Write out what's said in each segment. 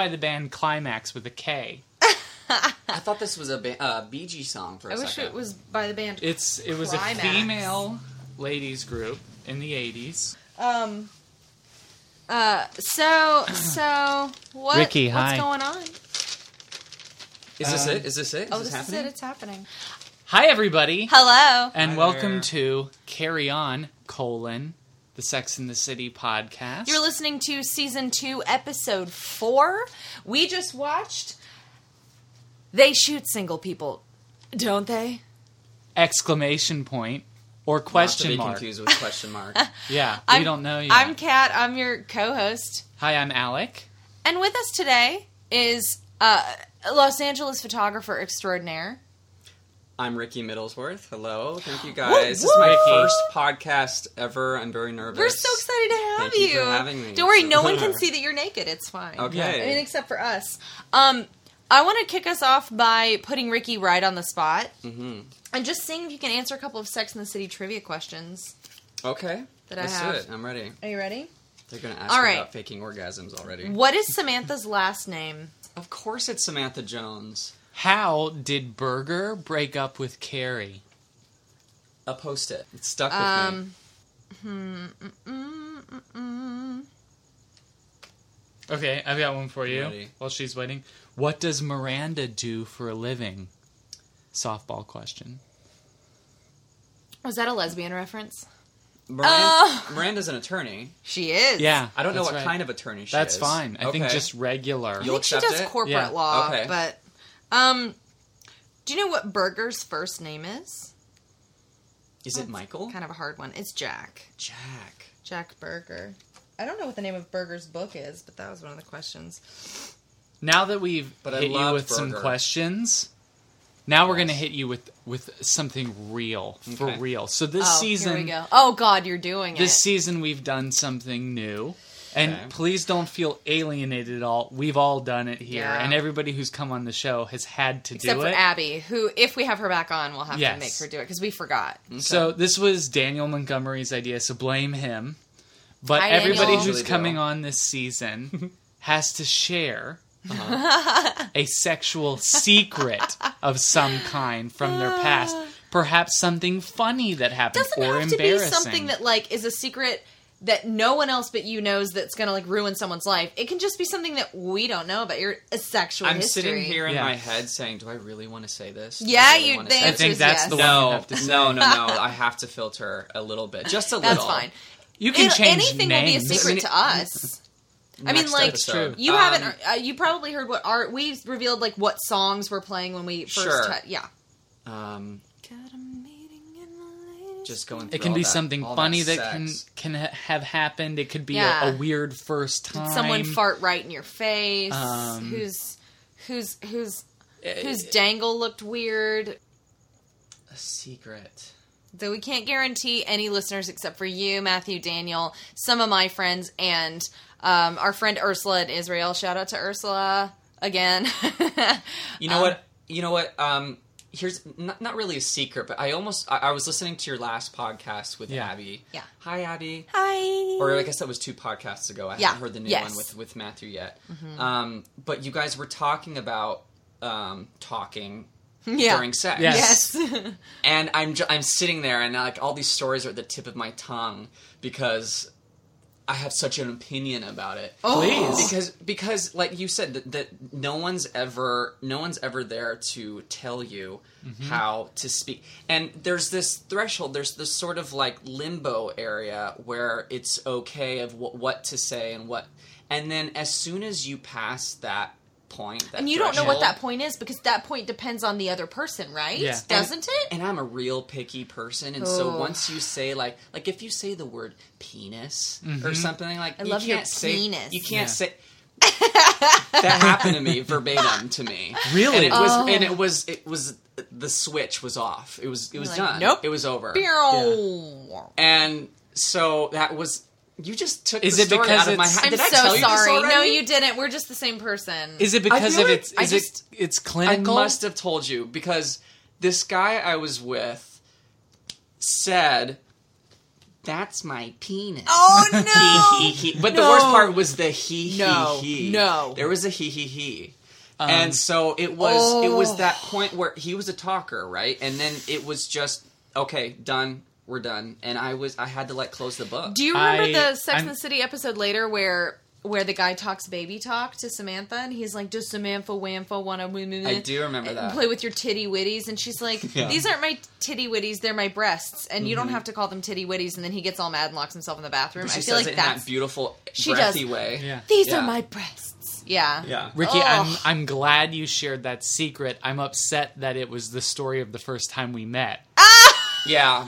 That's by the band Klymaxx with a K. I thought this was a ba- uh, Bee Gees song for a I wish second. it was by the band. It's it was Klymaxx. a female ladies group in the 80s. Um. Uh. So so what? Ricky, what's hi. going on? Is this Um, it? Is this it? Is Oh, this, this is happening? it. It's happening. Hi everybody. Hello. And Hi welcome there. to Carry On colon the Sex in the City podcast. You're listening to season two, episode four. We just watched. They shoot single people, don't they? exclamation point or Not to question be mark. confused with question mark. Yeah, we I'm- don't know yet. I'm Kat. I'm your co-host, Hi, I'm Alec. and with us today is uh, Los Angeles photographer extraordinaire. I'm Ricky Middlesworth. Hello, thank you guys. This is my first podcast ever. I'm very nervous. We're so excited to have Thank you for having me. Don't worry, no one can see that you're naked. It's fine. Okay. I mean, except for us. Um, I want to kick us off by putting Ricky right on the spot hmm and just seeing if you can answer a couple of Sex in the City trivia questions. Okay. That I Let's have. do it. I'm ready. Are you ready? They're gonna ask All right. about faking orgasms already. What is Samantha's last name? Of course, it's Samantha Jones. How did Berger break up with Carrie? A post-it. It's stuck with me. Um, hmm, mm, mm, mm, mm. Okay, I've got one for you Ready. while she's waiting. What does Miranda do for a living? Softball question. Was that a lesbian reference? Miranda, Oh. Miranda's an attorney. She is. Yeah, I don't know what right. kind of attorney she That's is. fine. I think just regular. I You'll think she accept does it? corporate Yeah. law, Okay. but um, do you know what Berger's first name is? Is it Michael? Kind of a hard one. It's Jack. Jack. Jack Berger. I don't know what the name of Berger's book is, but that was one of the questions. Now that we've But I hit you love with some questions, now we're going to hit you with with something real for Okay. real. So this oh, season, here we go. Oh God, you're doing this it. season we've done something new. And Okay. please don't feel alienated at all. We've all done it here, Yeah. and everybody who's come on the show has had to Except do it. Except for. Abby, who, if we have her back on, we'll have Yes. to make her do it because we forgot. So this was Daniel Montgomery's idea, so blame him. But Hi, everybody Daniel. who's coming on this season has to share Uh-huh. a sexual secret of some kind from their past. Perhaps something funny that happened Doesn't or have to be embarrassing. something that like is a secret that no one else but you knows that's gonna like ruin someone's life. It can just be something that we don't know about your sexual I'm history. sitting here in Yeah. my head saying, "Do I really want to say this? Do I Yeah, really you- wanna the say I answer think is that's yes. the one you No, have to say. no, no, no. I have to filter a little bit, just a little. That's fine. You can It- change anything names. will be a secret to us. I mean, Next like episode. you Um, haven't. Uh, you probably heard what art we revealed, like what songs we're playing when we first. Sure. ti- yeah. Um, just going. It can all be that- something funny that, can can ha- have happened. It could be Yeah. a, a weird first time. Did someone fart right in your face? Um, whose whose whose Eh, whose dangle looked weird? a secret. Though we can't guarantee any listeners except for you, Matthew, Daniel, some of my friends, and um, our friend Ursula in Israel. Shout out to Ursula again. You know Um, what? You know what? Um, here's not, not really a secret, but I almost I, I was listening to your last podcast with Yeah. Abby. Yeah. Hi, Abby. Hi. Or I guess that was two podcasts ago. I Yeah. haven't heard the new Yes. Mm-hmm. one with with Matthew yet. Um, but you guys were talking about um, talking yeah. during sex. Yes. Yes. and I'm ju- I'm sitting there and like all these stories are at the tip of my tongue because I have such an opinion about it. Oh. Please. Because because like you said that, that no one's ever no one's ever there to tell you mm-hmm. how to speak. And there's this threshold, there's this sort of like limbo area where it's okay of what, what to say and what and then as soon as you pass that point that and you don't know what that point is because that point depends on the other person, right? Yeah. Doesn't it? and I'm a real picky person, and so once you say like like if you say the word penis Mm-hmm. or something like I you love your can't say penis. you can't Yeah. say that happened to me verbatim to me. Really? And it was Oh. and it was it was the switch was off. It was it was like, done. nope. It was over. Meow. And so that was you just took Is the it story because out of my it's- I'm Did I so tell you this sorry. already? No, you didn't. We're just the same person. Is it because feel of like its? I Is just- it? It's I clinical. must have told you because this guy I was with said that's my penis. Oh He, he, he. But the No. worst part was the he, he, No. he. No. There was a he, he, he. Um, and so it was it was Oh. that point where he was a talker, right? And then it was just okay, done, we're done. And I was I had to like close the book. Do you remember I- the Sex I'm- and the City episode later where where the guy talks baby talk to Samantha and he's like, "Does Samantha Wampa want to?" I do remember that. Play with your titty witties, and she's like, Yeah. "These aren't my titty witties; they're my breasts, and you don't Mhm. have to call them titty witties." And then he gets all mad and locks himself in the bathroom. She I feel says like it in that's that beautiful She breathy does. way. Yeah. these Yeah. are my breasts. Yeah, Yeah. Ricky, Ugh. I'm I'm glad you shared that secret. I'm upset that it was the story of the first time we met. Yeah.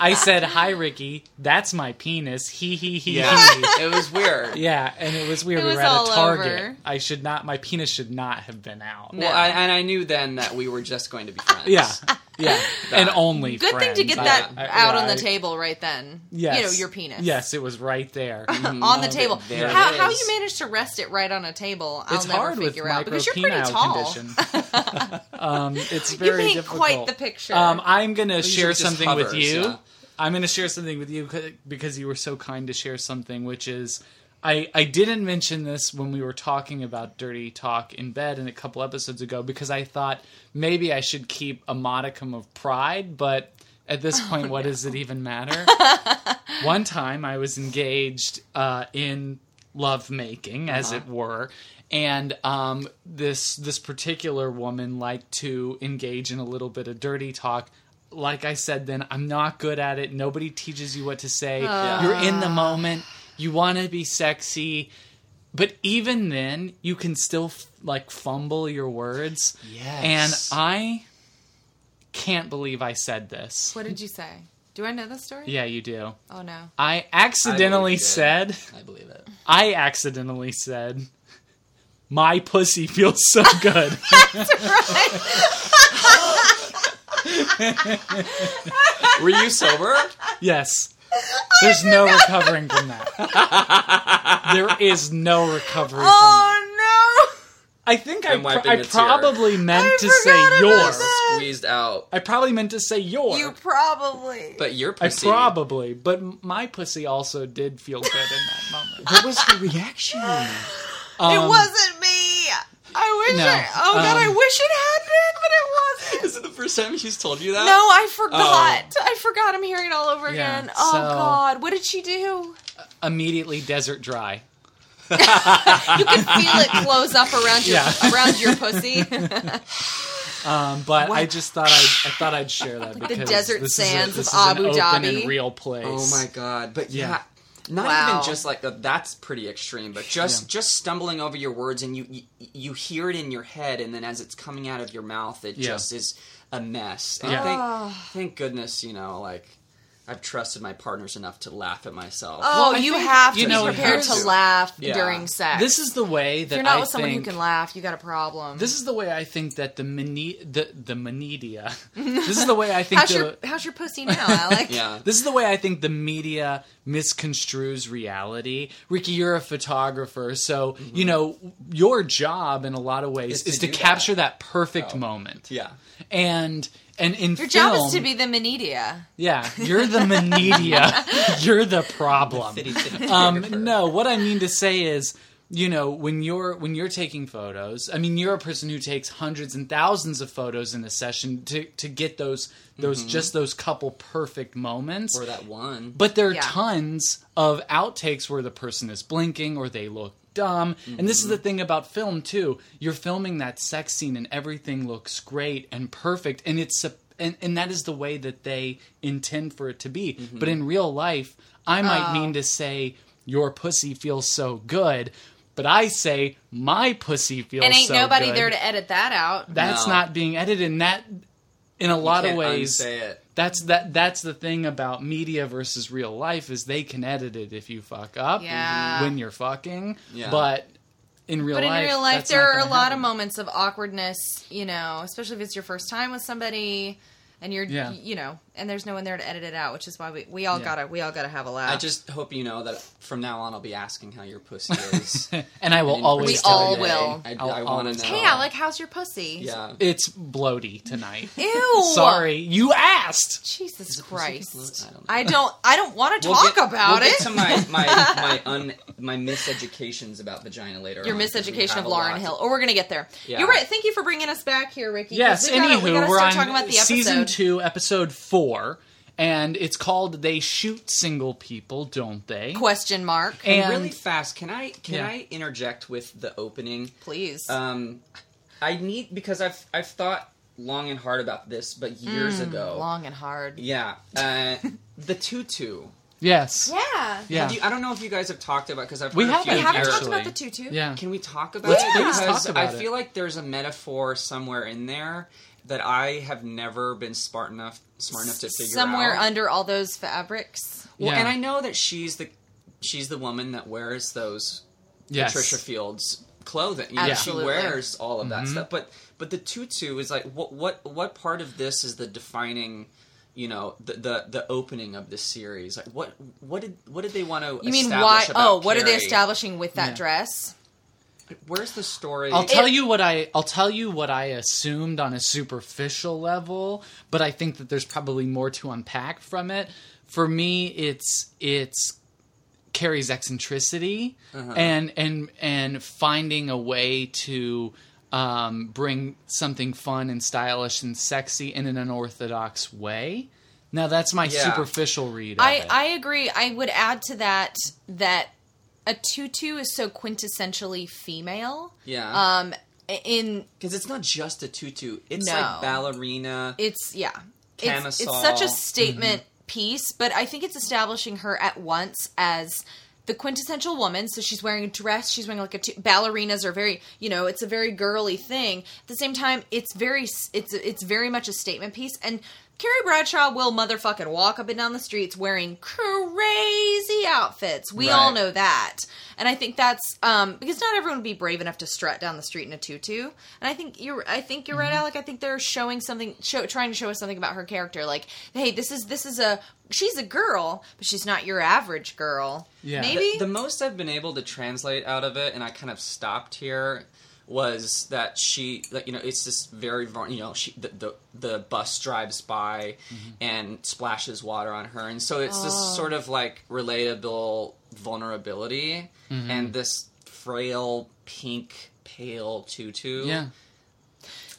I said, "Hi, Ricky. That's my penis." He he he Yeah. he. it was weird. Yeah, and it was weird. It we was were at all a Target. over. I should not. My penis should not have been out. No. Well, I, and I knew then that we were just going to be friends. Yeah, yeah, and only. Good thing to friends. get that I- out yeah, on the I- table right then. Yes, you know your penis. Yes, it was right there. on the Oh, table. there it How, how is. you managed to rest it right on a table, I'll it's never hard with figure out because you're pretty tall. condition. um, it's You very paint difficult. quite the picture. Um, I'm gonna usually share just something with hovers, you. yeah. I'm gonna share something with you c- because you were so kind to share something, which is. I, I didn't mention this when we were talking about dirty talk in bed in a couple episodes ago because I thought maybe I should keep a modicum of pride, but at this Oh, point, what does it even matter? One time I was engaged uh, in lovemaking, as Uh-huh. it were, and um, this this particular woman liked to engage in a little bit of dirty talk. Like I said, then I'm not good at it. Nobody teaches you what to say. You're in the moment. You want to be sexy, but even then, you can still f- like fumble your words. Yes. And I can't believe I said this. what did you say? Do I know this story? Yeah, you do. Oh no. I accidentally you did. said, I believe it. I accidentally said, my pussy feels so good. Were you sober? yes. There's no recovering from that. there is no recovery from that. Oh no. I think I, I'm pr- wiping I a tear. probably meant I to say yours. that. Squeezed out. I probably meant to say your. no! You probably. But your I probably, but my pussy also did feel good in that moment. What was her reaction? it Um, wasn't me. I wish. no, I, oh god, I um, wish it had been, but it wasn't. Is it the first time she's told you that? No, I forgot. I forgot. I'm hearing it all over Yeah, again. Oh so- God, what did she do? Immediately desert dry. You can feel it close up around your Yeah. around your pussy. Um, but Wow. I just thought I'd, I thought I'd share that the because desert this is a- sands this of is an Abu open Dhabi. and real place. Oh my god! But yeah, Yeah. Not Wow. even just like that. That's pretty extreme. But just Yeah. just stumbling over your words and you, you you hear it in your head, and then as it's coming out of your mouth, it Yeah. just is a mess. And Yeah. thank, Oh. thank goodness, you know, like I've trusted my partners enough to laugh at myself. Oh, Well, you think, have to you know, be prepared here's- to laugh Yeah. during sex. This is the way that if you're not I with someone who can laugh, you got a problem. This is the way I think that the mani- the the media. this is the way I think how's the your how's your pussy now, Alec? yeah. This is the way I think the media misconstrues reality. Ricky, you're a photographer, so mm-hmm. you know your job in a lot of ways Is to is to, do that. capture that, perfect Oh. moment. Yeah. And and in Your film, job is to be the media. yeah, you're the media. you're the problem. Fitty, fitty Um, no, what I mean to say is, you know, when you're when you're taking photos, I mean, you're a person who takes hundreds and thousands of photos in a session to to get those those just those couple perfect moments. Or that one. But there are Yeah. tons of outtakes where the person is blinking or they look dumb. And this is the mm-hmm. thing about film too. You're filming that sex scene and everything looks great and perfect and it's a, and, and that is the way that they intend for it to be. Mm-hmm. But in real life, I might Oh. mean to say your pussy feels so good, but I say my pussy feels And ain't so nobody good. there to edit that out. That's No. not being edited and that in a lot of Can't ways it. That's that that's the thing about media versus real life is they can edit it if you fuck up Yeah. when you're fucking Yeah. but in real But in life real life, there are a lot happen. of moments of awkwardness, you know, especially if it's your first time with somebody and you're, Yeah. you know, and there's no one there to edit it out, which is why we, we all Yeah. gotta we all gotta have a laugh. I just hope you know that from now on I'll be asking how your pussy is. and I will In always We all will. I, I'll I want to know. hey Alec, how's your pussy? Yeah. It's bloaty tonight. Ew. Sorry, you asked. Jesus Is it pussy Christ. I don't. I don't I don't want to We'll talk get- about we'll it. Get to my my my un my miseducations about vagina later. Your on, 'cause we miseducation of Lauryn lot. Hill. Oh, we're gonna get there. Yeah. You're right. Thank you for bringing us back here, Ricky. Yes. we gotta, Anywho, we gotta we're on talking about the episode. season two, episode four, and it's called "They Shoot Single People, Don't They?" Question mark. And, And- really fast, can I can Yeah. I interject with the opening? Please. Um, I need because I've I've thought long and hard about this, but years ago. Mm, Long and hard. Yeah, uh, the tutu. Yes. Yeah. Yeah. Have you- I don't know if you guys have talked about because I've We heard a few haven't, We haven't talked about the tutu. Yeah. Can we talk about Let's it? please Because talk about I it. feel like there's a metaphor somewhere in there that I have never been smart enough smart enough to figure out. Somewhere out. under all those fabrics. well, Yeah. and I know that she's the she's the woman that wears those Yes. Patricia Fields clothing. You know, Absolutely. she wears all of that Mhm. stuff. But but the tutu is like what what what part of this is the defining you know the the, the opening of this series like what what did what did they want to You mean establish why? about Oh, what are they establishing with that Yeah. dress? Where's the story I'll tell you what I I'll tell you what I assumed on a superficial level, but I think that there's probably more to unpack from it. For me, it's it's Carrie's eccentricity Uh-huh. and and and finding a way to um, bring something fun and stylish and sexy in an unorthodox way. Now that's my Yeah. superficial read. Of I, it. I agree. I would add to that that a tutu is so quintessentially female. yeah Um, in because it's not just a tutu it's No. like ballerina it's yeah, it's, it's such a statement piece. But I think it's establishing her at once as the quintessential woman. So she's wearing a dress. She's wearing like a tu- ballerinas are very you know it's a very girly thing. At the same time, it's very it's it's very much a statement piece and. Carrie Bradshaw will motherfucking walk up and down the streets wearing crazy outfits. We all know that. And I think that's um, because not everyone would be brave enough to strut down the street in a tutu. And I think you're I think you're Mm-hmm. right, Alec. I think they're showing something show, trying to show us something about her character. Like, hey, this is this is a she's a girl, but she's not your average girl. Yeah. Maybe the, the most I've been able to translate out of it, and I kind of stopped here, was that she, like, you know, it's this very, vul- you know, she the the, the bus drives by and splashes water on her, and so it's Oh. this sort of like relatable vulnerability and this frail pink pale tutu. yeah.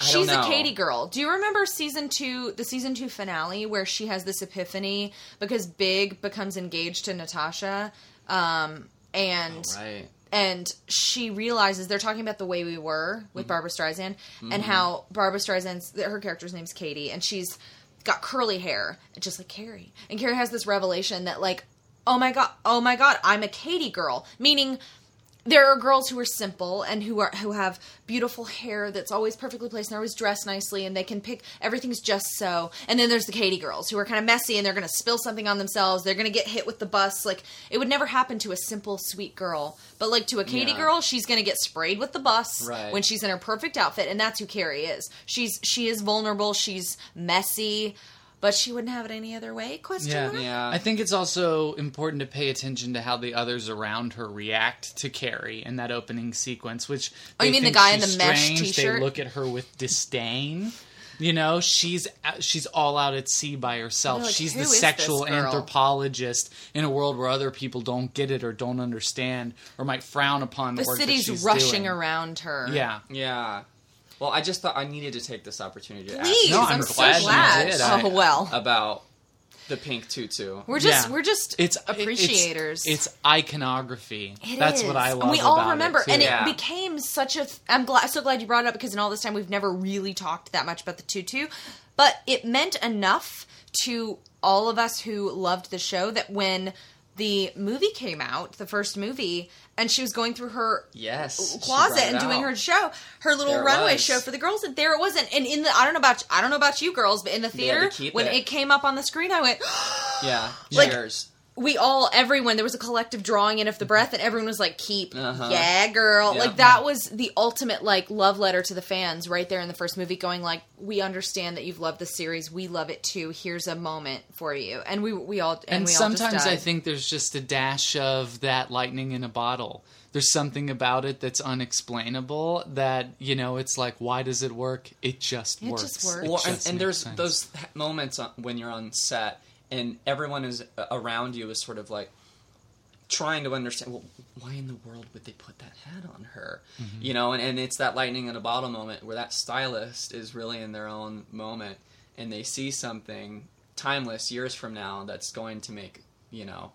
I She's a know. Katie girl. Do you remember season two, the season two finale, where she has this epiphany because Big becomes engaged to Natasha, um, and Right. And she realizes they're talking about the way we were with mm-hmm. Barbra Streisand and mm-hmm. how Barbra Streisand's her character's name's Katie and she's got curly hair just like Carrie. And Carrie has this revelation that like oh my god oh my god I'm a Katie girl. Meaning there are girls who are simple and who are who have beautiful hair that's always perfectly placed and always dressed nicely and they can pick everything's just so. And then there's the Katie girls who are kind of messy and they're going to spill something on themselves. They're going to get hit with the bus. Like it would never happen to a simple sweet girl but like to a Katie Yeah. girl she's going to get sprayed with the bus Right. when she's in her perfect outfit and that's who Carrie is. She's she is vulnerable. She's messy but she wouldn't have it any other way question Yeah. mark? Yeah. I think it's also important to pay attention to how the others around her react to Carrie in that opening sequence, which Oh, you mean the guy in she's the mesh t-shirt? They look at her with disdain. You know, she's she's all out at sea by herself. They're like, she's "Who the is this sexual girl?" anthropologist in a world where other people don't get it or don't understand or might frown upon the work that she's doing. The city's she's rushing doing. around her Yeah. Yeah. Well, I just thought I needed to take this opportunity to Please, ask No, you I'm I'm, glad so you glad. did. Oh I- well, about the pink tutu. we're just Yeah. we're just It's appreciators. It's, it's iconography. It That's is. what I love. And we all about remember, it, too. and Yeah. it became such a. I'm glad, so glad you brought it up because in all this time we've never really talked that much about the tutu, but it meant enough to all of us who loved the show that when the movie came out, the first movie, and she was going through her Yes. closet and doing out. her show, her little There runway show for the girls. And there it wasn't. And in the I don't know about I don't know about you girls, but in the They had to theater when it. it came up on the screen, I went, Yeah. Like- Cheers. We all everyone there was a collective drawing in of the breath and everyone was like keep Uh-huh. yeah girl Yeah. like that was the ultimate like love letter to the fans right there in the first movie going like we understand that you've loved the series we love it too here's a moment for you and we we all and, and we all just sometimes I think there's just a dash of that lightning in a bottle. There's something about it that's unexplainable. That you know, it's like, why does it work? It just It works. just works. Well, and, just and makes there's sense. those moments when you're on set and everyone is uh, around you is sort of like trying to understand. Well, why in the world would they put that hat on her? Mm-hmm. You know, and, and it's that lightning in a bottle moment where that stylist is really in their own moment and they see something timeless years from now that's going to make you know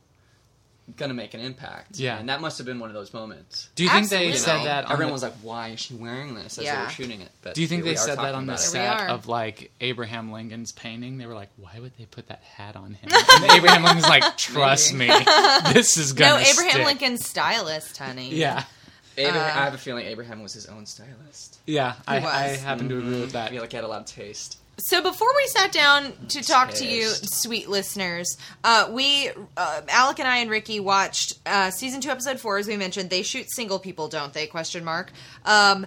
going to make an impact. Yeah. and that must have been one of those moments. Do you think they Absolutely. said You know, that? On Everyone the- was like, "Why is she wearing this?" As they were shooting it. But Do you think they said that on the about it. Here we set of like Abraham Lincoln's painting? They were like, "Why would they put that hat on him?" And Abraham Lincoln's like, "Trust me, this is gonna No, abraham stick." lincoln's stylist honey Yeah, Abraham, Uh, I have a feeling Abraham was his own stylist. yeah, I, I happen to agree with that. I that. feel like he had a lot of taste. So before we sat down to talk to you, sweet listeners, uh, we uh, Alec and I and Ricky watched uh, season two, episode four. As we mentioned, they shoot single people, don't they? Question mark. Um,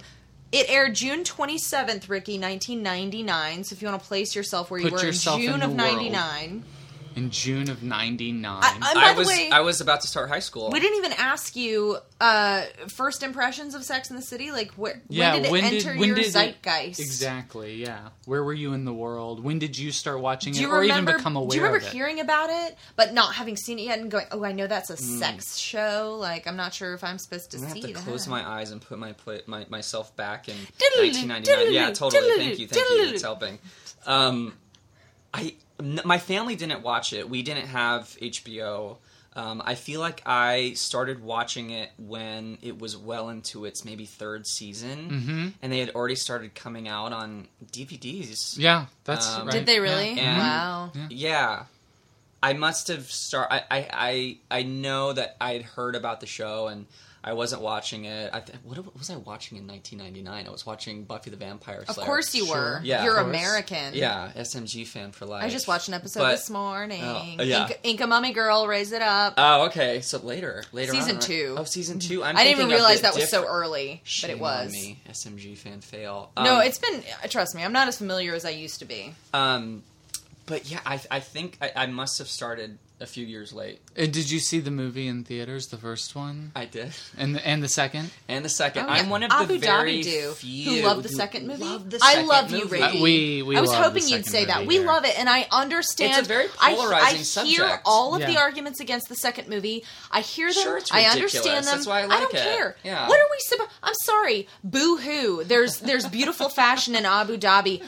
it aired June twenty seventh, Ricky, nineteen ninety nine. So if you want to place yourself where you Put were in June of ninety nine. In June of '99, I- And I was way- I was about to start high school. We didn't even ask you uh, first impressions of Sex in the City. Like, where yeah, when did it when enter did when your did it- zeitgeist? exactly? Yeah, where were you in the world? When did you start watching Do it, you or remember? even become aware do you remember of it? hearing about it, but not having seen it yet, and going, "Oh, I know that's a Hmm. sex show. Like, I'm not sure if I'm supposed to I'm see have to that." close my eyes and put my, pla my myself back in 1999. Yeah, totally. Thank you, thank you. It's helping. Um, I n- my family didn't watch it. We didn't have HBO. Um, I feel like I started watching it when it was well into its maybe third season, Mm-hmm. and they had already started coming out on DVDs. Yeah, that's Um, right. Did they really? Yeah. And- wow. Yeah. Yeah. I must have start. I, I I I know that I had heard about the show and I wasn't watching it. I th- what was I watching in 1999? I was watching Buffy the Vampire Slayer. Of course you Sure. were. Yeah, You're. American. Yeah, SMG fan for life. I just watched an episode But- this morning. Oh, yeah. Inca, Inca Mummy Girl, raise it up. Oh, okay. So later, later, Season on, right? two. Oh, season two. I'm I didn't even realize the that was so different- early, but it was. on me. SMG fan fail. No, Um, it's been. Trust me, I'm not as familiar as I used to be. Um, but yeah, I I think I, I must have started a few years late. And did you see the movie in theaters, the first one, I did. and the, and the second? And the second, Oh. I'm one of Abu the very Dhabi do, few who love the second movie. love the I second love you, movie. Ricky. Uh, we- we I was love hoping the you'd say that. movie We here. love it, and I understand. It's a very I- polarizing I, hear subject. all of the arguments against the second movie. I hear them. Sure, it's I understand them. That's why I like don't it. care. Yeah. What are we supposed? I'm sorry. Boo hoo. There's there's beautiful fashion in Abu Dhabi.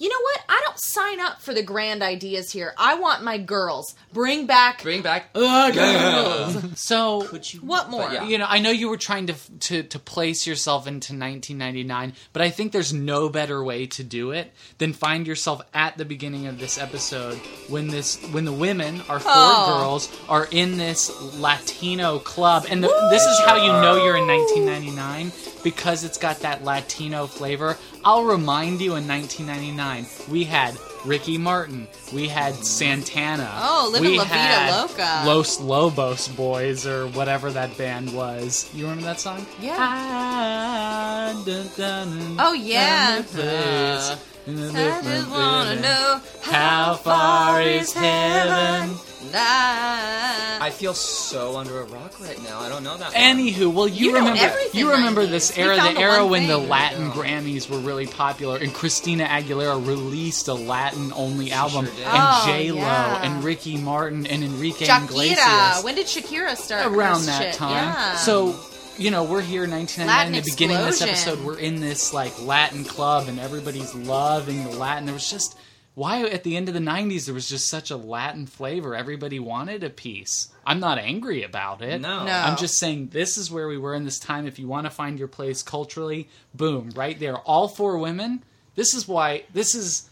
You know what? I don't sign up for the grand ideas here. I want my girls. Bring back. Bring back. uh, girls. So Could you? What more? Yeah. you know, I know you were trying to to to place yourself into 1999, but I think there's no better way to do it than find yourself at the beginning of this episode when this when the women, our four Oh. girls, are in this Latino club, and the, this is how you know you're in 1999 because it's got that Latino flavor. I'll remind you, in 1999, we had. Ricky Martin. We had Santana. Oh, we La Vida had Loca. Los Lobos Boys or whatever that band was. You remember that song? Yeah. I dun, dun, Oh, yeah. dun, place in a I just wanna living. know How far is heaven? I, I feel so under a rock right now. I don't know that. one. Anywho, well, you, You remember you remember 90s. this era, the, the era one when the. Latin Grammys were really popular, and Christina Aguilera released a Latin only album, sure and Oh, J Lo yeah. and Ricky Martin and Enrique Shakira. Iglesias. When did Shakira start? around that shit? time. Yeah. So, you know, we're here in 1999. Latin the beginning of this episode, we're in this like Latin club, and everybody's loving the Latin. There was just why at the end of the 90s there was just such a Latin flavor. Everybody wanted a piece. I'm not angry about it. No. No. I'm just saying this is where we were in this time. If you want to find your place culturally, boom, right there. All four women. This is why this is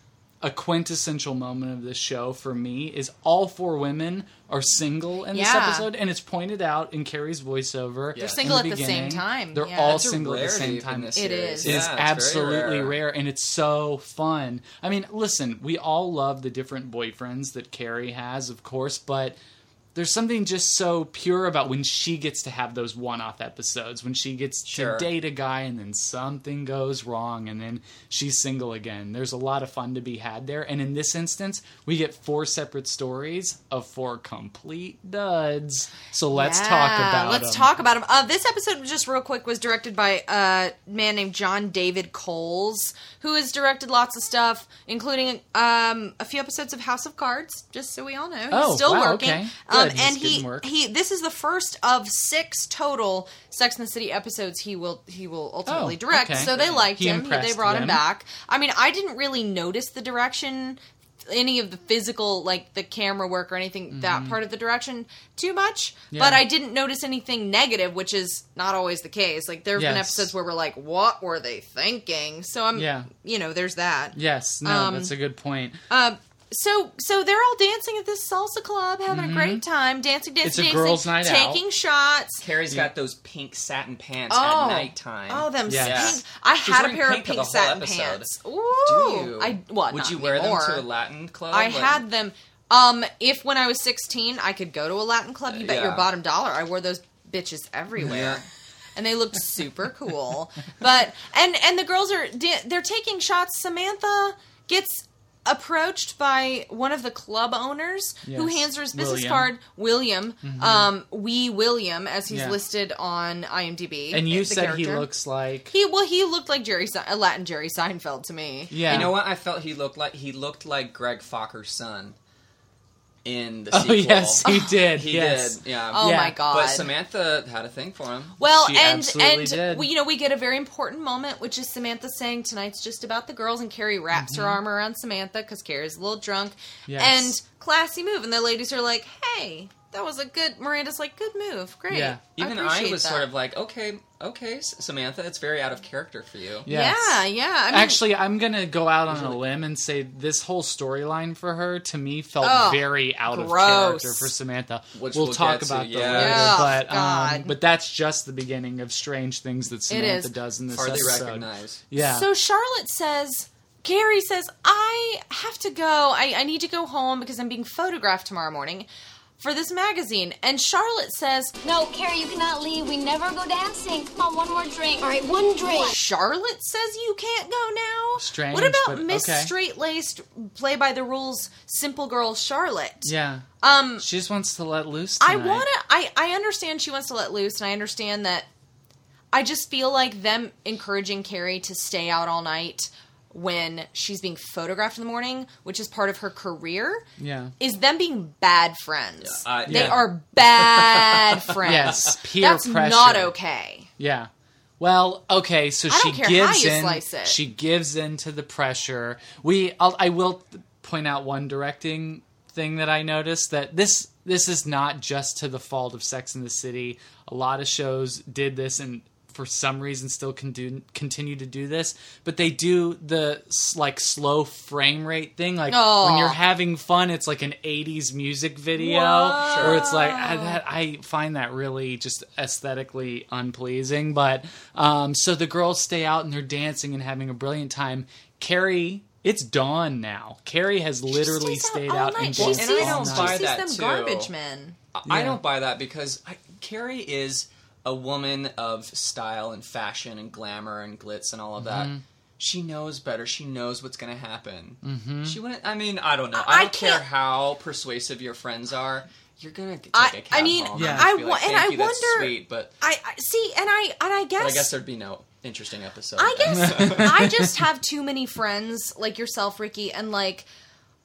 a quintessential moment of this show for me is all four women are single in this episode and it's pointed out in Carrie's voiceover. They're single the at the same time. They're Yeah. all That's single at the same time. this It series. is. It is Yeah, it's absolutely rare. rare. and it's so fun. I mean, listen, we all love the different boyfriends that Carrie has, of course, but there's something just so pure about when she gets to have those one-off episodes when she gets Sure. to date a guy and then something goes wrong and then she's single again there's a lot of fun to be had there and in this instance we get four separate stories of four complete duds so let's talk Yeah, about Let's talk about them Uh, this episode, just real quick, was directed by a man named John David Coles, who has directed lots of stuff, including um, a few episodes of House of Cards. Just so we all know, he's Oh, still wow, working. okay. Um, Good, and he he this is the first of six total Sex and the City episodes he will he will ultimately Oh, direct. okay. So they liked He him. They brought him back. I mean, I didn't really notice the direction any of the physical like the camera work or anything that part of the direction too much Mm-hmm. Yeah. but i didn't notice anything negative which is not always the case like there have been episodes where we're like what were they thinking so i'm Yeah. you know there's that yes no Um, that's a good point um so so they're all dancing at this salsa club having a great time dancing dancing Mm-hmm. It's a dancing girls' night out. taking shots Carrie's got those pink satin pants Oh. at nighttime. Oh, them Yes. pink! I She's had a pair of pink for pink the satin episode. pants. Ooh, Do you? I well, Would not you wear anymore. them to a Latin club? I Like- had them. Um, if when I was sixteen, I could go to a Latin club. You bet your bottom dollar. I wore those bitches everywhere. Yeah. And they looked super cool, but and and the girls are they're taking shots. Samantha gets approached by one of the club owners who hands her his business William. card. William, um, wee William, as he's Yeah. listed on IMDb. and you the said he looks like He well, he looked like Jerry, Se- Latin Jerry Seinfeld to me. yeah You know what? I felt he looked like he looked like Greg Focker's son in the oh yes he did he yes did. Yeah. Oh Yeah, my god! But Samantha had a thing for him. well, She and absolutely and did. we, you know we get a very important moment, which is Samantha saying tonight's just about the girls, and Carrie wraps her arm around Samantha because Carrie's a little drunk, Mm-hmm. Yes. and classy move, and the ladies are like, "Hey, that was a good." Miranda's like, "Good move, great." Yeah. Even I, appreciate was that. sort of like, okay, okay, Samantha, it's very out of character for you. Yes. yeah, yeah. I mean, Actually, I'm gonna go out on a limb and say this whole storyline for her to me felt Ugh, very out of character for Samantha. Which we'll, we'll talk get to, about that yeah. later, Yeah, but um, but that's just the beginning of strange things that Samantha is. does in this Hardly episode. recognized. Yeah, So Charlotte says, Carrie says, I have to go. I, I need to go home because I'm being photographed tomorrow morning for this magazine. And Charlotte says, No, Carrie, you cannot leave. We never go dancing. Come on, one more drink. All right, one drink. Charlotte says you can't go now. Strange, What about but Miss okay. Straight Laced, play by the rules, simple girl Charlotte? yeah. Um, She just wants to let loose. I want to. I I understand she wants to let loose, and I understand that. I just feel like them encouraging Carrie to stay out all night when she's being photographed in the morning, which is part of her career, Yeah. is them being bad friends. Yeah, I- they Yeah. are bad friends. Yes, peer That's pressure. not okay. Yeah. Well, okay, so I she don't care how gives you in. slice it. She gives in to the pressure. We, I'll, I will point out one directing thing that I noticed that this this is not just to the fault of Sex in the City. A lot of shows did this and for some reason still can do continue to do this, but they do the like slow frame rate thing. Like Aw. when you're having fun, it's like an '80s music video, Whoa. or it's like I, that, I find that really just aesthetically unpleasing. But um, so the girls stay out and they're dancing and having a brilliant time. Carrie, it's dawn now. Carrie has literally stayed all out night. and She danced and I don't all she night. buy sees that, them too. garbage men. I Yeah. don't buy that because I, Carrie is a woman of style and fashion and glamour and glitz and all of that. Mm-hmm. She knows better. She knows what's going to happen. Mm-hmm. She wouldn't. I mean, I don't know. I I don't care can't- how persuasive your friends are. You're gonna take I- a I cab mean, home Yeah. and I be wa- like, and "Thank I you, that's wonder- sweet, but, I, I see, and I and I guess but I guess there'd be no interesting episode. I then. guess I just have too many friends like yourself, Ricky, and like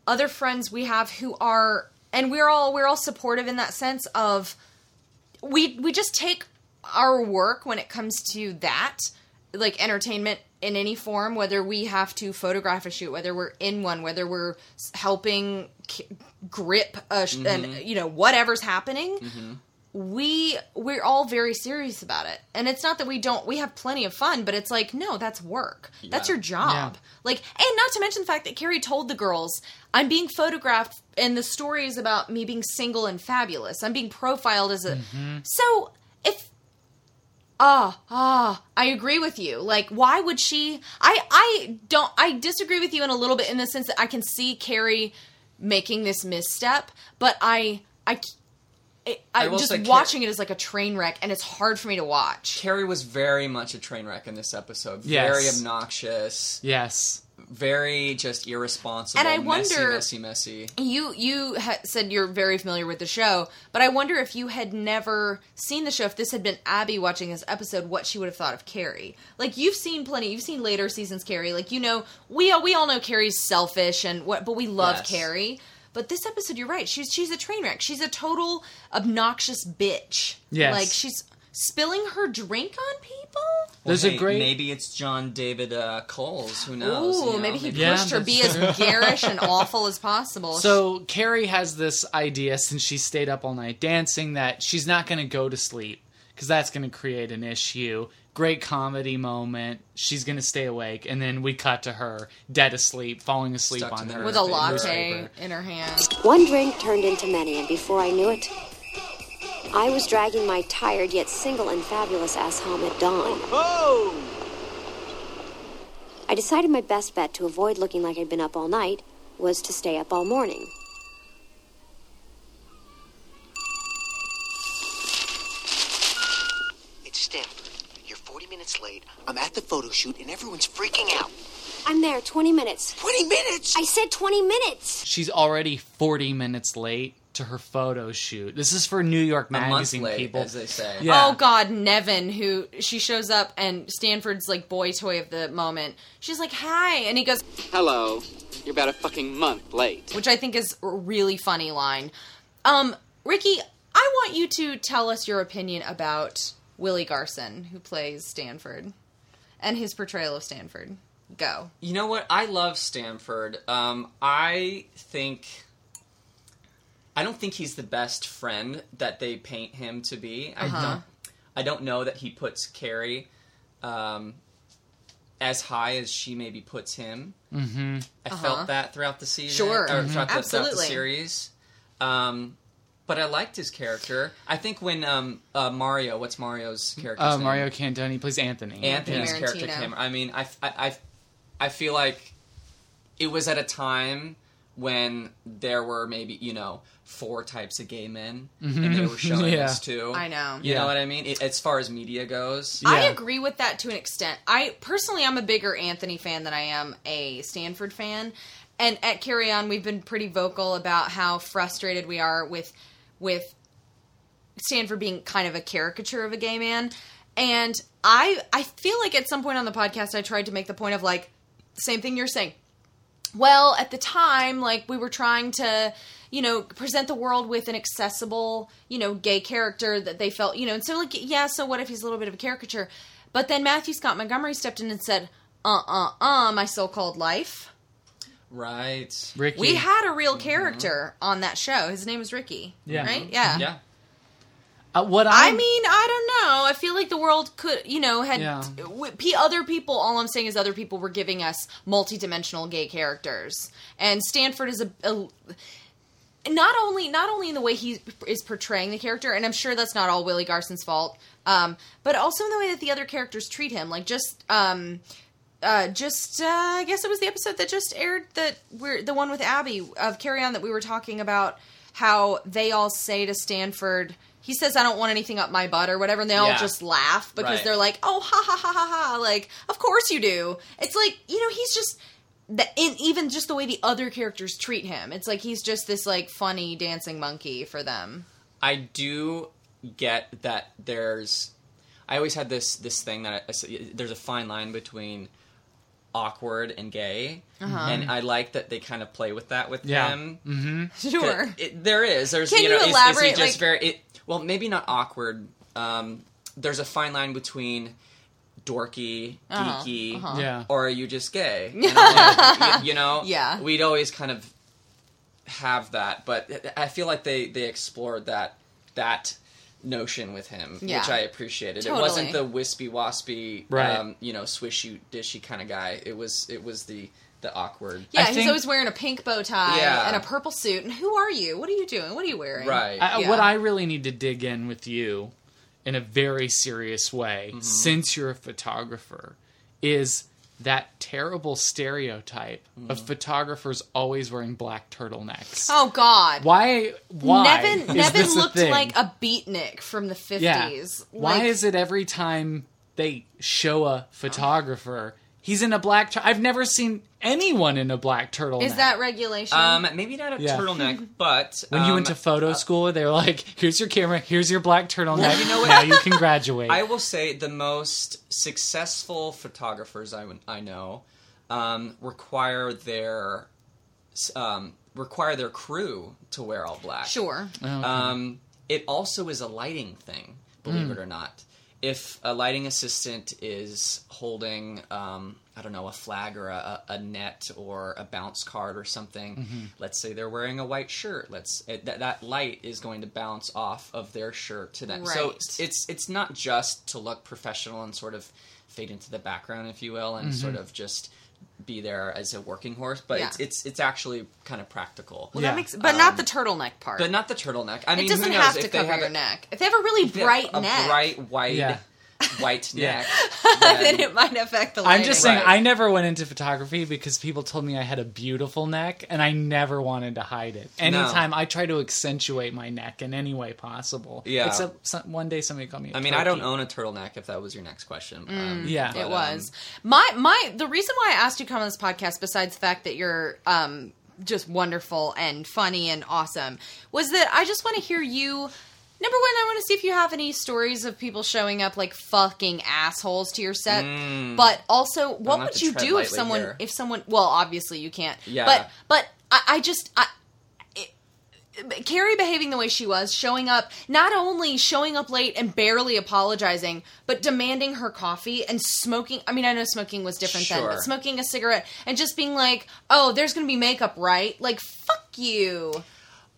other friends we have who are, and we're all we're all supportive in that sense of we we just take our work when it comes to that, like entertainment in any form, whether we have to photograph a shoot, whether we're in one, whether we're helping k- grip a sh- and mm-hmm. you know whatever's happening mm-hmm. we we're all very serious about it. And it's not that we don't we have plenty of fun but it's like no that's work. That's your job. Yeah. like and not to mention the fact that carrie told the girls i'm being photographed and the story is about me being single and fabulous. I'm being profiled as a mm-hmm. so if ah ah i agree with you like why would she i i don't i disagree with you in a little bit in the sense that i can see carrie making this misstep but i i it, I, I just say Car- watching it is like a train wreck, and it's hard for me to watch. Carrie was very much a train wreck in this episode. Yes. Very obnoxious, Yes. Very just irresponsible, And I messy, wonder- messy, messy. You you ha- said you're very familiar with the show, but I wonder if you had never seen the show, if this had been Abby watching this episode, what she would have thought of Carrie. Like you've seen plenty, you've seen later seasons Carrie. Like you know, we all we all know Carrie's selfish and what, but we love Yes. Carrie. But this episode, you're right. She's she's a train wreck. She's a total obnoxious bitch. Yes. like she's spilling her drink on people. There's Well, a great Maybe it's John David uh, Coles. Who knows? Ooh, you know, maybe he Yeah, pushed her that's be as garish and awful as possible. So Carrie has this idea since she stayed up all night dancing that she's not going to go to sleep because that's going to create an issue. Great comedy moment. She's going to stay awake, and then we cut to her dead asleep, falling asleep Stuck on her with a newspaper. latte newspaper. in her hand. One drink turned into many, and before I knew it, I was dragging my tired yet single and fabulous ass home at dawn. I decided my best bet to avoid looking like I'd been up all night was to stay up all morning. It's Stanford. You're 40 minutes late. I'm at the photo shoot and everyone's freaking out. I'm there 20 minutes. 20 minutes! I said 20 minutes! She's already 40 minutes late to her photo shoot. This is for New York Magazine late, people. as they say. Yeah. Oh God, Nevin, who she shows up and Stanford's like boy toy of the moment. She's like, "Hi," and he goes, Hello. You're about a fucking month late. which I think is a really funny line. Um, Ricky, I want you to tell us your opinion about Willie Garson, who plays Stanford, and his portrayal of Stanford. Go. You know what? I love Stanford. Um, I think. I don't think he's the best friend that they paint him to be. I Uh-huh. don't. I don't know that he puts Carrie um, as high as she maybe puts him. Mm-hmm. I felt that throughout the season, Uh-huh. Sure. or throughout, the, throughout the series. Um, but I liked his character. I think when um, uh, Mario, what's Mario's character? Uh, Mario Cantone plays Anthony. Anthony's Yeah. character came. I mean, I, I, I, I feel like it was at a time when there were maybe you know four types of gay men, and they were showing Mm-hmm. Yeah. us too. I know. You Yeah. know what I mean? It, as far as media goes, I agree with that to an extent. I personally, I'm a bigger Anthony fan than I am a Stanford fan. And at Carry On, we've been pretty vocal about how frustrated we are with with Stanford being kind of a caricature of a gay man. And I I feel like at some point on the podcast, I tried to make the point of like same thing you're saying. Well, at the time, like we were trying to, you know, present the world with an accessible, you know, gay character that they felt, you know, and so like, yeah, so what if he's a little bit of a caricature? But then Matthew Scott Montgomery stepped in and said, uh uh uh, my so called life. right? Ricky. We had a real character on that show. His name was Ricky. Yeah. Right? Yeah. Yeah, Uh, what I I'm- mean, I don't know. I feel like the world could, you know, had Yeah. other people. All I'm saying is other people were giving us multi-dimensional gay characters, and Stanford is a, a not only not only in the way he is portraying the character, and I'm sure that's not all Willie Garson's fault, um, but also in the way that the other characters treat him. Like just. Um, uh, just uh, I guess it was the episode that just aired that we're the one with Abby of Carry On that we were talking about how they all say to Stanford, he says, "I don't want anything up my butt" or whatever, and they all Yeah. just laugh because Right. they're like, "Oh, ha ha ha ha ha!" Like, of course you do. It's like you know he's just that in even just the way the other characters treat him. It's like he's just this like funny dancing monkey for them. I do get that. There's, I always had this this thing that I, there's a fine line between awkward and gay, Uh-huh. and I like that they kind of play with that with Yeah. him. Sure. It, it- there is. There's. Can you know, you is- is, elaborate, he just like- very? It, well, maybe not awkward. Um, there's a fine line between dorky, Uh-huh, geeky, uh-huh. Yeah. or are you just gay? You know, you, you know? Yeah. We'd always kind of have that, but I feel like they they explored that that notion with him, Yeah. which I appreciated. Totally. It wasn't the wispy waspy, Right. um, you know, swishy dishy kind of guy. It was it was the the awkward. Yeah, I he's think- always wearing a pink bow tie Yeah. and a purple suit. And who are you? What are you doing? What are you wearing? Right. I, Yeah. What I really need to dig in with you in a very serious way, Mm-hmm. since you're a photographer, is that terrible stereotype of photographers always wearing black turtlenecks. Oh God. Why? Why? Nevin is Nevin this a looked thing? like a beatnik from the Yeah. fifties. Why is it every time they show a photographer, he's in a black? Tur- I've never seen anyone in a black turtleneck. is that regulation? Um, maybe not a Yeah. turtleneck, but when you um, went to photo school? They were like, "Here's your camera. Here's your black turtleneck. you know what? Now you can graduate." I will say the most successful photographers I, I know um, require their um, require their crew to wear all black. sure. Um, it also is a lighting thing, believe it or not. If a lighting assistant is holding, um, I don't know, a flag or a, a net or a bounce card or something, let's say they're wearing a white shirt. Let's it, that that light is going to bounce off of their shirt to them. So Right. it's it's not just to look professional and sort of fade into the background, if you will, and sort of just be there as a working horse. But Yeah. it's it's it's actually kind of practical. Well, Yeah. that makes, but not um, the turtleneck part. But not the turtleneck. I mean, it who doesn't knows have if to they cover have your a- neck. If they have a really if they have bright a neck, bright white Yeah. White neck. then then- it might affect the. I'm just saying, Right. I never went into photography because people told me I had a beautiful neck, and I never wanted to hide it. Anytime I try to accentuate my neck in any way possible. Yeah. Except some, one day somebody called me. I I mean, I don't own a turtleneck. If that was your next question, um, Yeah. but, It um, was my my the reason why I asked you to come on this podcast, besides the fact that you're um just wonderful and funny and awesome, was that I just want to hear you. Number one, I want to see if you have any stories of people showing up like fucking assholes to your set. But also, what would you do if someone here. if someone well, obviously you can't. Yeah. But but I, I just I, Carrie behaving the way she was, showing up, not only showing up late and barely apologizing, but demanding her coffee and smoking. I mean, I know smoking was different then, but smoking a cigarette and just being like, oh, there's going to be makeup, right? Like, fuck you.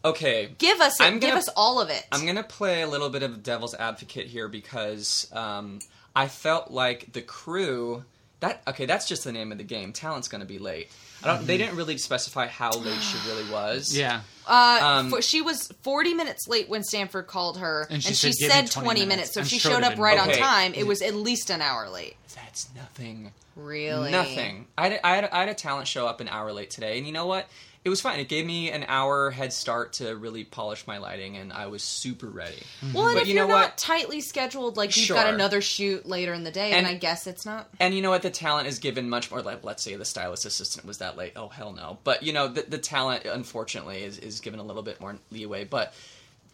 Okay, Give us it. I'm Give gonna- us all of it. I'm gonna play a little bit of devil's advocate here because um, I felt like the crew. That okay, that's just the name of the game. Talent's gonna be late. I don't. They didn't really specify how late she really was. Yeah. Uh, Um, for, she was 40 minutes late when Stanford called her, And she said, "Give me said 20 20 minutes." minutes. So if she sure showed up right more. on time, it was at least an hour late. That's nothing. Really? Nothing. I had, I, had, I had a talent show up an hour late today, and you know what? It was fine. It gave me an hour head start to really polish my lighting, and I was super ready. Mm-hmm. Well, and But if you you're know not what? tightly scheduled, like you've got another shoot later in the day, And- and I guess it's not. And you know what? The talent is given much more. Like, let's say the stylist assistant was that late. Oh hell no! But you know, the, the talent, unfortunately, is is given a little bit more leeway. But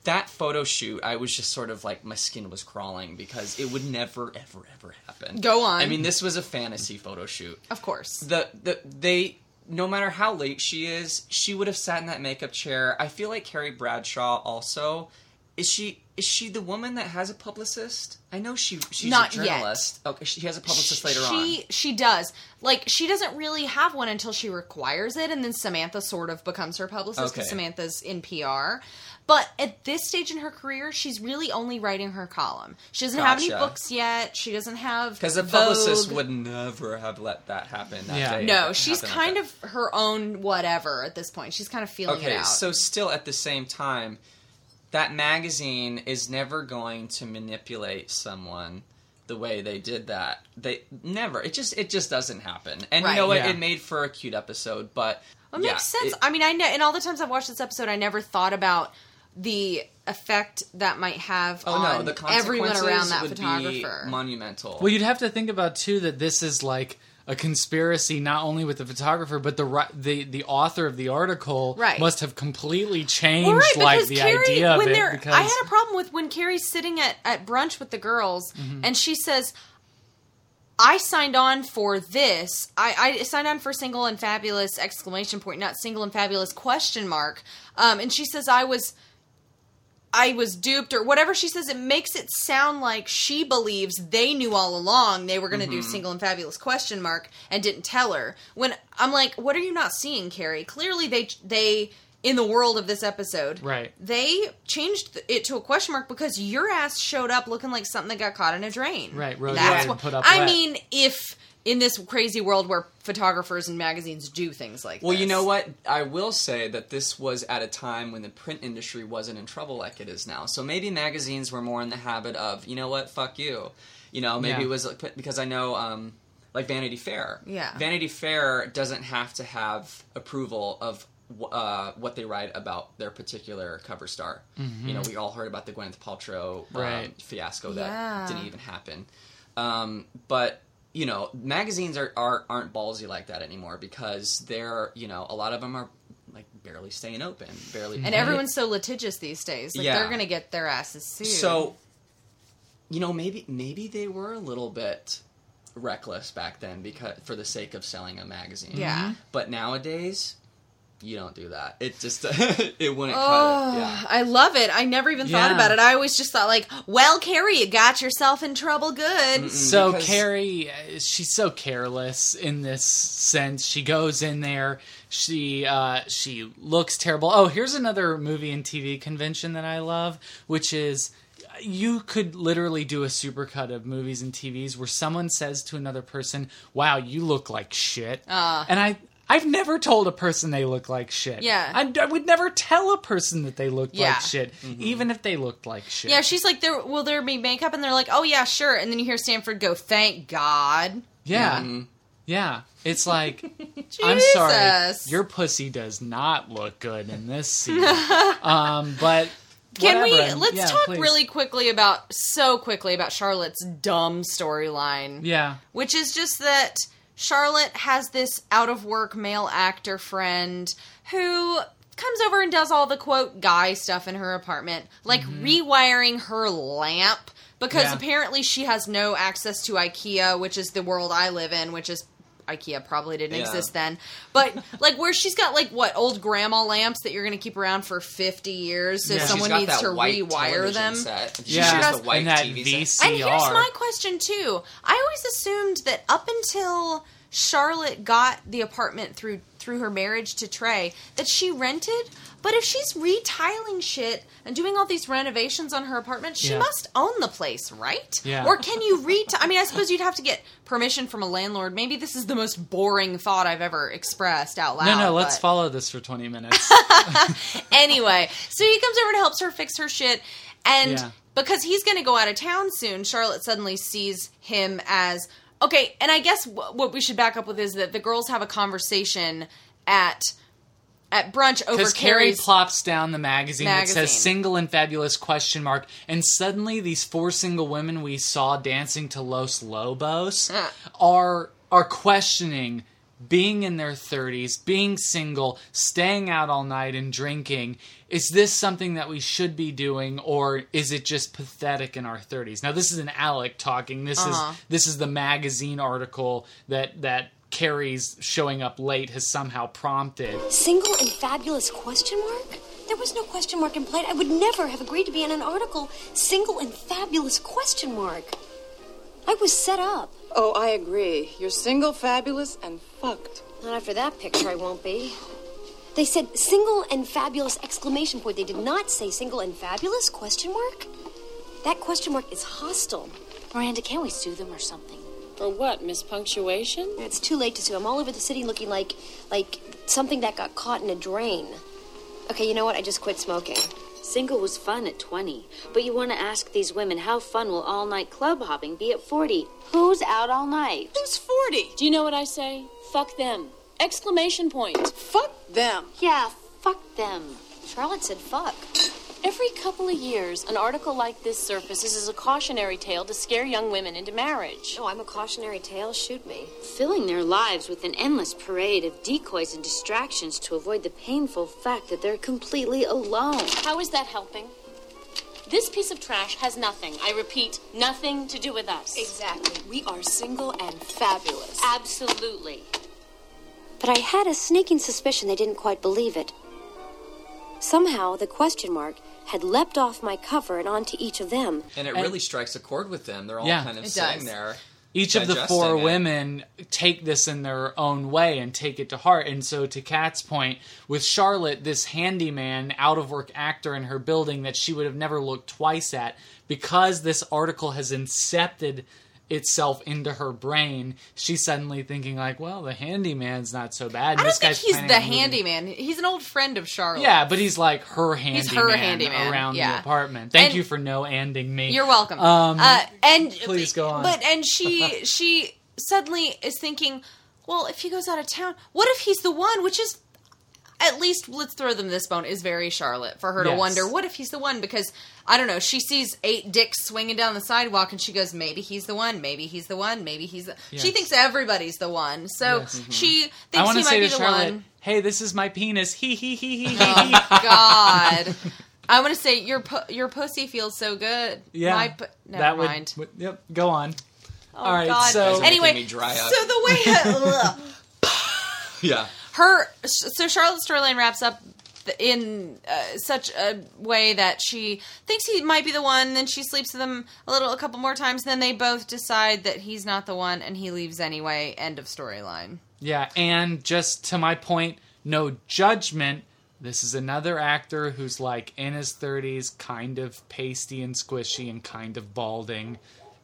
that photo shoot, I was just sort of like my skin was crawling because it would never, ever, ever happen. Go on. I mean, this was a fantasy photo shoot. Of course. the the they no matter how late she is, she would have sat in that makeup chair. I feel like Carrie Bradshaw also is she is she the woman that has a publicist? I know she she's Not a yet. journalist. Okay, she has a publicist later on. she she does like she doesn't really have one until she requires it, and then Samantha sort of becomes her publicist because Okay. Samantha's in PR. But at this stage in her career, she's really only writing her column. She doesn't have any books yet. She doesn't have Because a publicist would never have let that happen. That Yeah. day. No, she's kind like of her own whatever at this point. She's kind of that. feeling it okay. out. So still at the same time, that magazine is never going to manipulate someone the way they did that. They never. It just it just doesn't happen. And Right. you know what? Yeah. It made for a cute episode, but It yeah, makes sense. it- I mean, I know, and all the times I've watched this episode, I never thought about the effect that might have Oh on no, the everyone around that would photographer. be monumental. Well, you'd have to think about too that this is like a conspiracy, not only with the photographer, but the the the author of the article Right. must have completely changed Well, right, like because the Carrie, idea of when it. they're, Because I had a problem with when Carrie's sitting at, at brunch with the girls, Mm-hmm. and she says, "I signed on for this. I, I signed on for single and fabulous exclamation point, not single and fabulous question mark." Um, and she says, "I was." I was duped or whatever she says, it makes it sound like she believes they knew all along they were going to do Mm-hmm. single and fabulous question mark and didn't tell her. When I'm like, what are you not seeing, Carrie? Clearly they they in the world of this episode, Right. They changed it to a question mark because your ass showed up looking like something that got caught in a drain. Right, rode That's what put up I wet. mean, if in this crazy world where photographers and magazines do things like well, this. you know what? I will say that this was at a time when the print industry wasn't in trouble like it is now. So maybe magazines were more in the habit of, you know what, fuck you. You know, maybe Yeah. it was like, because I know um, like Vanity Fair. Yeah. Vanity Fair doesn't have to have approval of uh, what they write about their particular cover star. You know, we all heard about the Gwyneth Paltrow um, Right. fiasco that Yeah. didn't even happen. Um, but you know, magazines are, are aren't ballsy like that anymore because they're you know a lot of them are like barely staying open, barely. And everyone's so litigious these days. Like Yeah. they're gonna get their asses sued. So, you know, maybe maybe they were a little bit reckless back then because for the sake of selling a magazine. Yeah. But nowadays, you don't do that. It just it wouldn't Oh, cut it. Yeah. I love it. I never even thought about it. I always just thought like, well, Carrie, you got yourself in trouble good. So because- Carrie, uh, she's so careless in this sense. She goes in there, she uh, she looks terrible. Oh, here's another movie and TV convention that I love, which is you could literally do a supercut of movies and TVs where someone says to another person, "Wow, you look like shit," Uh. and I. I've never told a person they look like shit. Yeah. I, I would never tell a person that they looked Yeah. like shit, even if they looked like shit. Yeah, she's like, there will there be makeup? And they're like, oh yeah, sure. And then you hear Stanford go, thank God. Yeah. Mm-hmm. Yeah. It's like, I'm sorry. Jesus. Your pussy does not look good in this scene. um, but. Can we let's Yeah, talk please. really quickly about so quickly about Charlotte's dumb storyline. Yeah. which is just that Charlotte has this out of work male actor friend who comes over and does all the quote guy stuff in her apartment, like rewiring her lamp because Mm-hmm. Yeah. apparently she has no access to IKEA, which is the world I live in, which is IKEA probably didn't Yeah. exist then. But like where she's got like what old grandma lamps that you're going to keep around for 50 years if Yeah. Someone needs to white rewire them. Set. She Yeah. has sure does. the white and that TV set. And here's my question too. I always assumed that up until Charlotte got the apartment through through her marriage to Trey, that she rented. But if she's retiling shit and doing all these renovations on her apartment, she Yeah. must own the place, right? Yeah. Or can you reti I mean, I suppose you'd have to get permission from a landlord. Maybe this is the most boring thought I've ever expressed out loud. No, no, let's follow this for 20 minutes. anyway, so he comes over and helps her fix her shit, and Yeah. because he's going to go out of town soon, Charlotte suddenly sees him as okay. And I guess w- what we should back up with is that the girls have a conversation at at brunch over Because Carrie plops down the magazine, that says "single and fabulous?" question mark, and suddenly these four single women we saw dancing to Los Lobos Uh. are are questioning being in their 30s, being single, staying out all night and drinking. Is this something that we should be doing, or is it just pathetic in our 30s? Now, this is an Alec talking. This Uh-huh. is this is the magazine article that that Carrie's showing up late has somehow prompted. Single and fabulous question mark? There was no question mark implied. I would never have agreed to be in an article. Single and fabulous question mark. I was set up. Oh, I agree. You're single, fabulous, and fucked. Not after that picture, I won't be. They said single and fabulous exclamation point. They did not say single and fabulous question mark. That question mark is hostile. Miranda, can't we sue them or something? For what, Miss Punctuation? It's too late to sue. I'm all over the city looking like like something that got caught in a drain. Okay, you know what? I just quit smoking. Single was fun at 20, but you want to ask these women how fun will all night club hopping be at 40? Who's out all night? Who's 40? Do you know what I say? Fuck them. Exclamation point. Fuck them. Yeah, fuck them. Charlotte said fuck. Every couple of years, an article like this surfaces as a cautionary tale to scare young women into marriage. Oh, I'm a cautionary tale. Shoot me. Filling their lives with an endless parade of decoys and distractions to avoid the painful fact that they're completely alone. How is that helping? This piece of trash has nothing, I repeat, nothing to do with us. Exactly. We are single and fabulous. Absolutely. But I had a sneaking suspicion they didn't quite believe it. Somehow, the question mark had leapt off my cover and onto each of them. and it really strikes a chord with them. They're all Yeah. kind of It sitting does. there. each of the four it. women take this in their own way and take it to heart. And so, to Kat's point, with Charlotte, this handyman, out of work actor in her building that she would have never looked twice at, because this article has incepted itself into her brain, she's suddenly thinking like, "Well, the handyman's not so bad." And I don't think he's the handyman. He's an old friend of Charlotte. Yeah, but he's like her handyman, He's her handyman, around yeah. the apartment. Thank And- you for no ending me. You're welcome. Um, uh, and please go on. But and she she suddenly is thinking, well, if he goes out of town, what if he's the one? Which is at least let's throw them this bone is very Charlotte for her to wonder what if he's the one because I don't know she sees eight dicks swinging down the sidewalk and she goes maybe he's the one maybe he's the one maybe he's the she thinks everybody's the one so Yes. Mhm. she thinks want he might say be to the Charlotte, one "Hey, this is my penis." He he he he he. oh God I want to say your pu- your pussy feels so good Yeah, My pu- never that would, mind would- Yep, go on. oh All right, God so Guys anyway me dry up. so the way ugh. Yeah. Her so charlotte's storyline wraps up in uh, such a way that she thinks he might be the one then she sleeps with him a little a couple more times then they both decide that he's not the one and he leaves anyway end of storyline Yeah, and just to my point, no judgment. This is another actor who's like in his 30s, kind of pasty and squishy and kind of balding.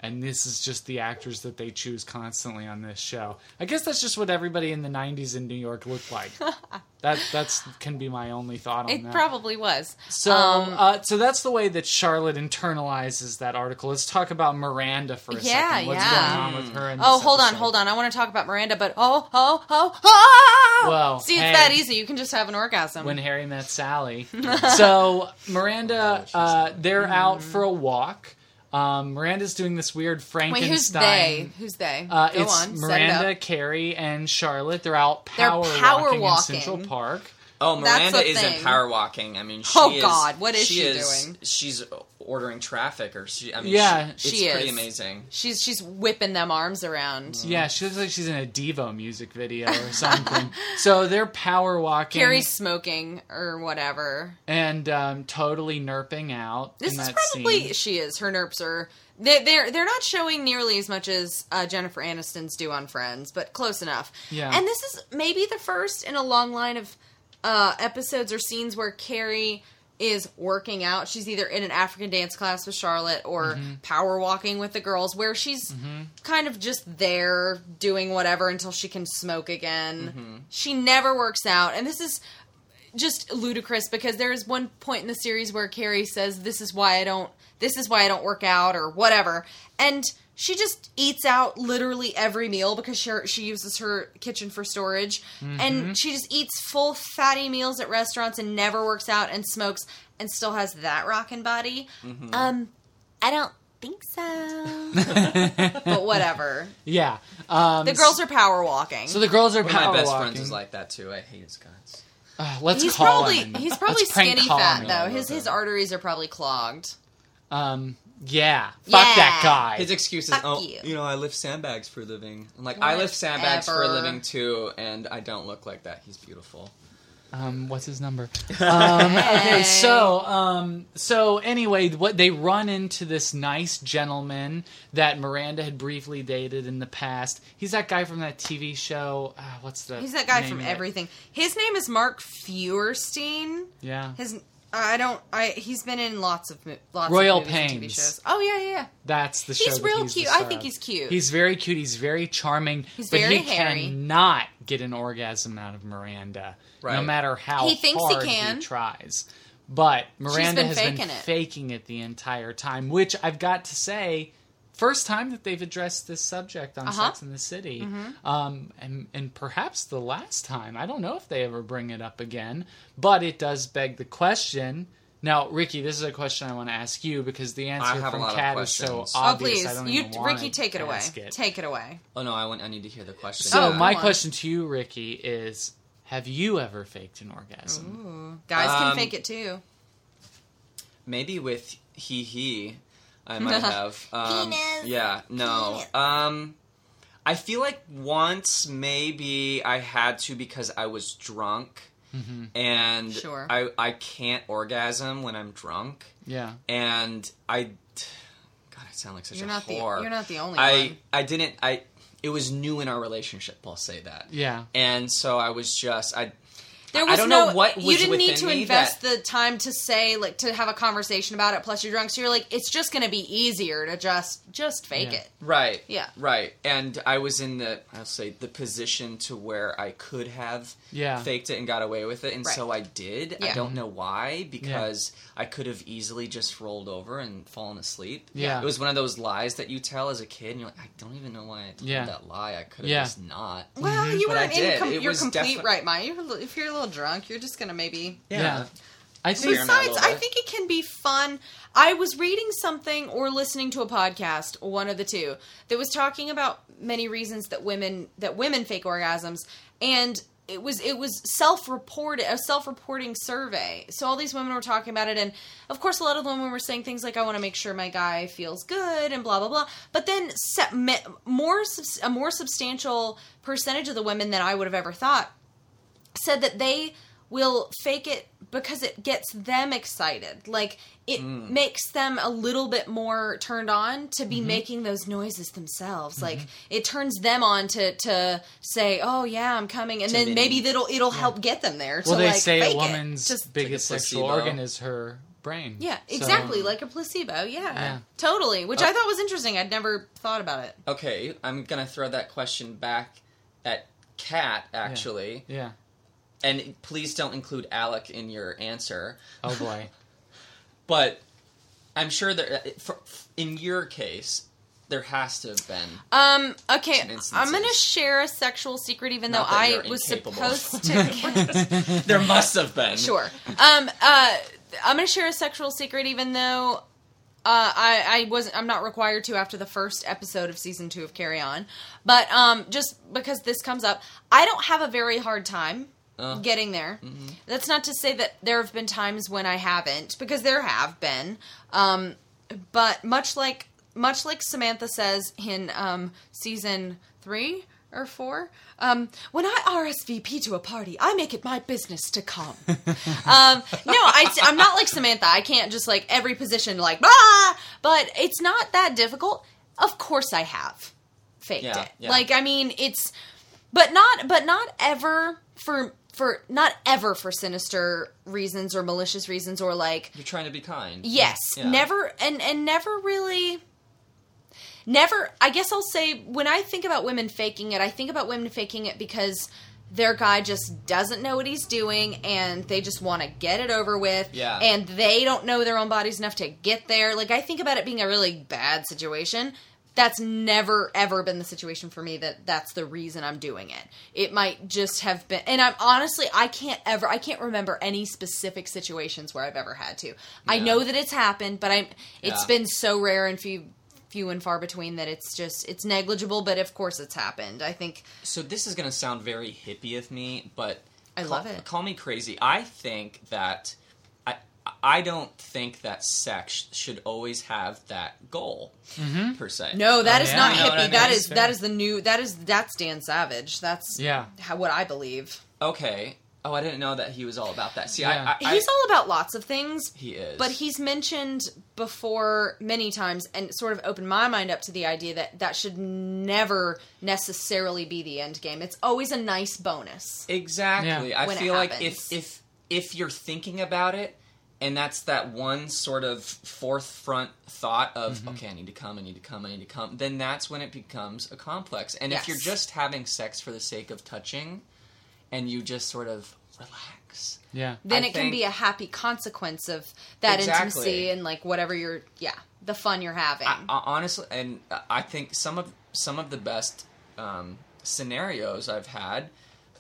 And this is just the actors that they choose constantly on this show. I guess that's just what everybody in the 90s in New York looked like. that that's can be my only thought on it that. It probably was So, Um, uh, so that's the way that Charlotte internalizes that article. Let's talk about Miranda for a Yeah, second. What's yeah. going on with her? In Oh, this hold on, hold on. I want to talk about Miranda, but oh, oh, oh, oh! Well, see, it's hey. that easy. You can just have an orgasm. when Harry met Sally. so Miranda, uh, they're out for a walk. Um, Miranda's doing this weird Wait, Frankenstein. who's they? Who's they? Uh, Go it's on. set it Miranda, up. Carrie, and Charlotte. They're out They're power, power walking, walking. in Central Park. Oh, Miranda isn't thing. power walking. I mean, she Oh, is, God, what is she is- doing? She's ordering traffic, or she. I mean, Yeah. she, She it's pretty amazing. She's she's whipping them arms around. Yeah, she looks like she's in a Devo music video or something. so they're power walking Carrie's smoking or whatever. and um, totally nerping out. This in is that probably scene. she is. Her nerps are they, they're they're not showing nearly as much as uh, Jennifer Aniston's do on Friends, but close enough. Yeah. And this is maybe the first in a long line of uh, episodes or scenes where Carrie is working out. She's either in an African dance class with Charlotte or Mm-hmm. power walking with the girls, where she's kind of just there doing whatever until she can smoke again. Mm-hmm. She never works out, and this is just ludicrous because there is one point in the series where Carrie says, "This is why I don't. This is why I don't work out or whatever," and she just eats out literally every meal because she she uses her kitchen for storage, Mm-hmm. and she just eats full fatty meals at restaurants and never works out and smokes and still has that rockin' body. Mm-hmm. Um, I don't think so, but whatever. yeah. Um, The girls are power walking. So the girls are One of my best walking. friends is like that too. I hate his guts. Uh, let's he's call probably him. he's probably Let's skinny fat him. though. His his arteries are probably clogged. Um, yeah. Fuck Yeah. that guy. His excuse is, Fuck oh, you. you. know, I lift sandbags for a living. I'm like, I lift sandbags for a living too, and I don't look like that. He's beautiful. Um, what's his number? Um, okay, so um, so anyway, what they run into this nice gentleman that Miranda had briefly dated in the past. He's that guy from that TV show. Uh, what's the? He's that guy name from of it? everything. His name is Mark Feuerstein. Yeah, His I don't I he's been in lots of lots Royal of movies and TV Pains. shows. Oh yeah, yeah, yeah. that's the show. He's that real he's the cute. I star think of. he's cute. He's very cute. He's very charming. He's but very he hairy. cannot get an orgasm out of Miranda, no Right. matter how He thinks he hard can. tries. But Miranda been has been faking it. faking it the entire time, which I've got to say, first time that they've addressed this subject on Uh-huh. Sex in the City, um, and and perhaps the last time. I don't know if they ever bring it up again, but it does beg the question. Now, Ricky, this is a question I want to ask you because the answer from lot Kat is so questions. Oh obvious. I please, don't you even Ricky, take it away. it. Take it away. Oh no, I want. I need to hear the question. So Oh, my on. question to you, Ricky, is: Have you ever faked an orgasm? Guys can Um, fake it too. Maybe with he he, I might have. Um, Penis. Yeah, no. Um, I feel like once maybe I had to because I was drunk, and Sure. I I can't orgasm when I'm drunk, Yeah. and I. God, I sound like such You're a not the- whore. you're not the only I one. I didn't I. It was new in our relationship. I'll say that. Yeah. And so I was just I. There I was don't no know what was you didn't need to invest that- the time to say like to have a conversation about it. Plus, you're drunk, so you're like, it's just going to be easier to just just fake Yeah. it. Right. Yeah. Right. And I was in the I'll say the position to where I could have Yeah. faked it and got away with it, and so I did. I don't know why because I could have easily just rolled over and fallen asleep. Yeah. It was one of those lies that you tell as a kid, and you're like, I don't even know why I told Yeah. that lie. I could have Yeah. just not. Well, mm-hmm. you But I weren't in did. com- your complete defi- right mind. You're, if you're a little drunk, you're just going to maybe Yeah. I think Besides, I think it can be fun. I was reading something or listening to a podcast, one of the two, that was talking about many reasons that women that women fake orgasms, and it was it was self reported a self reporting survey. So all these women were talking about it, and of course, a lot of the women were saying things like, "I want to make sure my guy feels good," and blah blah blah. But then se- me- more a more substantial percentage of the women than I would have ever thought said that they will fake it because it gets them excited. Like it Mm. makes them a little bit more turned on to be Mm-hmm. making those noises themselves. Like it turns them on to to say, "Oh yeah, I'm coming," and To then mini- maybe that'll it'll help get them there. well, to, they like, say a woman's Just biggest Like a sexual organ is her brain. yeah, So- exactly like a placebo. Yeah, Yeah. totally. Which I thought was interesting. I'd never thought about it. Okay, I'm gonna throw that question back at Kat actually, Yeah. And please don't include Alec in your answer. Oh boy. But I'm sure that for, in your case, there has to have been. Um. Okay. Some. I'm gonna share a sexual secret, even Not though I was supposed to. there must have been. Sure. Um. Uh. I'm gonna share a sexual secret, even though. Uh, I, I wasn't. I'm not required to after the first episode of season two of Carry On, but um, just because this comes up, I don't have a very hard time Uh. getting there. Mm-hmm. That's not to say that there have been times when I haven't, because there have been. Um, but much like much like Samantha says in um, season three or four, um, when I RSVP to a party, I make it my business to come. um, no, I, I'm not like Samantha. I can't just like every position like ah, but it's not that difficult. Of course, I have faked Yeah, it. yeah. Like I mean, it's but not but not ever for for not ever for sinister reasons or malicious reasons or like You're trying to be kind. Yes, Yeah. never and and never really never I guess I'll say when I think about women faking it, I think about women faking it because their guy just doesn't know what he's doing and they just want to get it over with Yeah. and they don't know their own bodies enough to get there. Like I think about it being a really bad situation. That's never ever been the situation for me that that's the reason I'm doing it. It might just have been and I'm honestly I can't ever I can't remember any specific situations where I've ever had to. I know that it's happened, but I'm it's Yeah. been so rare and few few and far between that it's just it's negligible, but of course it's happened. I think So this is going to sound very hippie of me, but I call, love it. Call me crazy. I think that I I don't think that sex should always have that goal mm-hmm. per se. No, that is yeah. not You know what hippie. I That mean? is that is the new that is that's Dan Savage. That's Yeah. how, what I believe. Okay. Oh, I didn't know that he was all about that. See, Yeah. I, I, He's I all about lots of things. he is, But he's mentioned before many times and sort of opened my mind up to the idea that that should never necessarily be the end game. It's always a nice bonus. Exactly. Yeah. I When it feel like if if if you're thinking about it and that's that one sort of fourth front thought of Mm-hmm. okay, I need to come, I need to come, I need to come, then that's when it becomes a complex. And if you're just having sex for the sake of touching and you just sort of relax. Yeah. Then I it can be a happy consequence of that Exactly. intimacy and like whatever you're yeah, the fun you're having. I, I, honestly, and I think some of some of the best um, scenarios I've had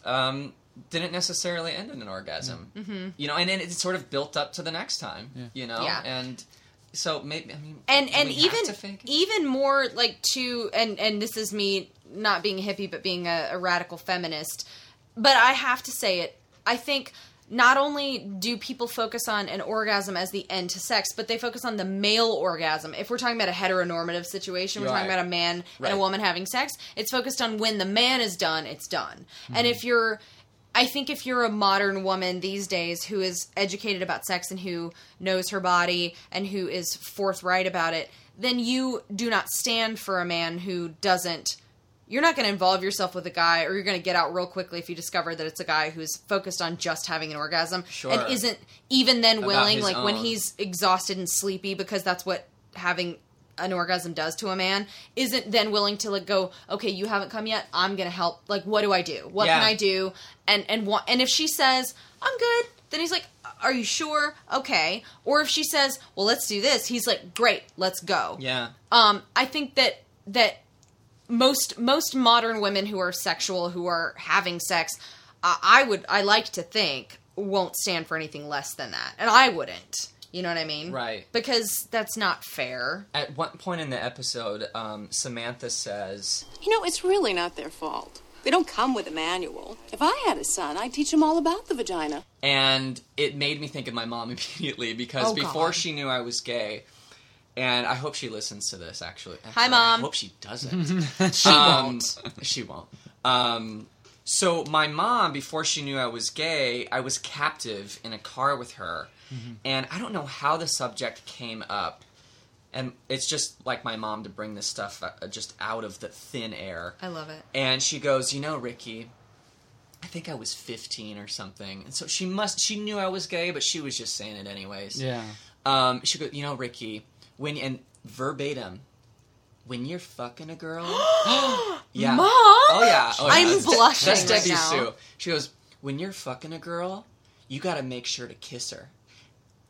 um, didn't necessarily end in an orgasm. Mm-hmm. You know, and then it's sort of built up to the next time. You know, Yeah. and so maybe I mean, and and we even to fake it? even more like to and and this is me not being a hippie but being a, a radical feminist but i have to say it i think not only do people focus on an orgasm as the end to sex but they focus on the male orgasm if we're talking about a heteronormative situation we're talking about a man and a woman having sex it's focused on when the man is done it's done Mm-hmm. and if you're I think if you're a modern woman these days who is educated about sex and who knows her body and who is forthright about it, then you do not stand for a man who doesn't you're not going to involve yourself with a guy or you're going to get out real quickly if you discover that it's a guy who's focused on just having an orgasm Sure. and isn't even then willing like when he's exhausted and sleepy because that's what having an orgasm does to a man isn't then willing to like go okay you haven't come yet. I'm gonna help. Like what do i do? What Yeah. can i do? And and what and if she says i'm good then he's like are you sure? Okay. Or if she says well let's do this he's like great let's go. Yeah. um i think that that most most modern women who are sexual who are having sex uh, i would i like to think won't stand for anything less than that. And i wouldn't you know what i mean Right. because that's not fair At one point in the episode, um, Samantha says, You know, it's really not their fault. They don't come with a manual. If I had a son, I'd teach him all about the vagina. and it made me think of my mom immediately because Oh, before God. she knew I was gay, and I hope she listens to this. Actually, Hi, Mom. I hope she doesn't. she Um, won't She won't. Um, so my mom, before she knew I was gay, I was captive in a car with her, and I don't know how the subject came up. And it's just like my mom to bring this stuff uh, just out of the thin air. i love it And she goes, "You know, Ricky, I think I was 15 or something." And so she must she knew I was gay, but she was just saying it anyways. Yeah. Um she goes, "You know, Ricky, when and verbatim, when you're fucking a girl, yeah. Mom? Oh yeah. Oh, yeah. I'm That's De- blushing That's right Debbie now. Sue. She goes, "When you're fucking a girl, you got to make sure to kiss her."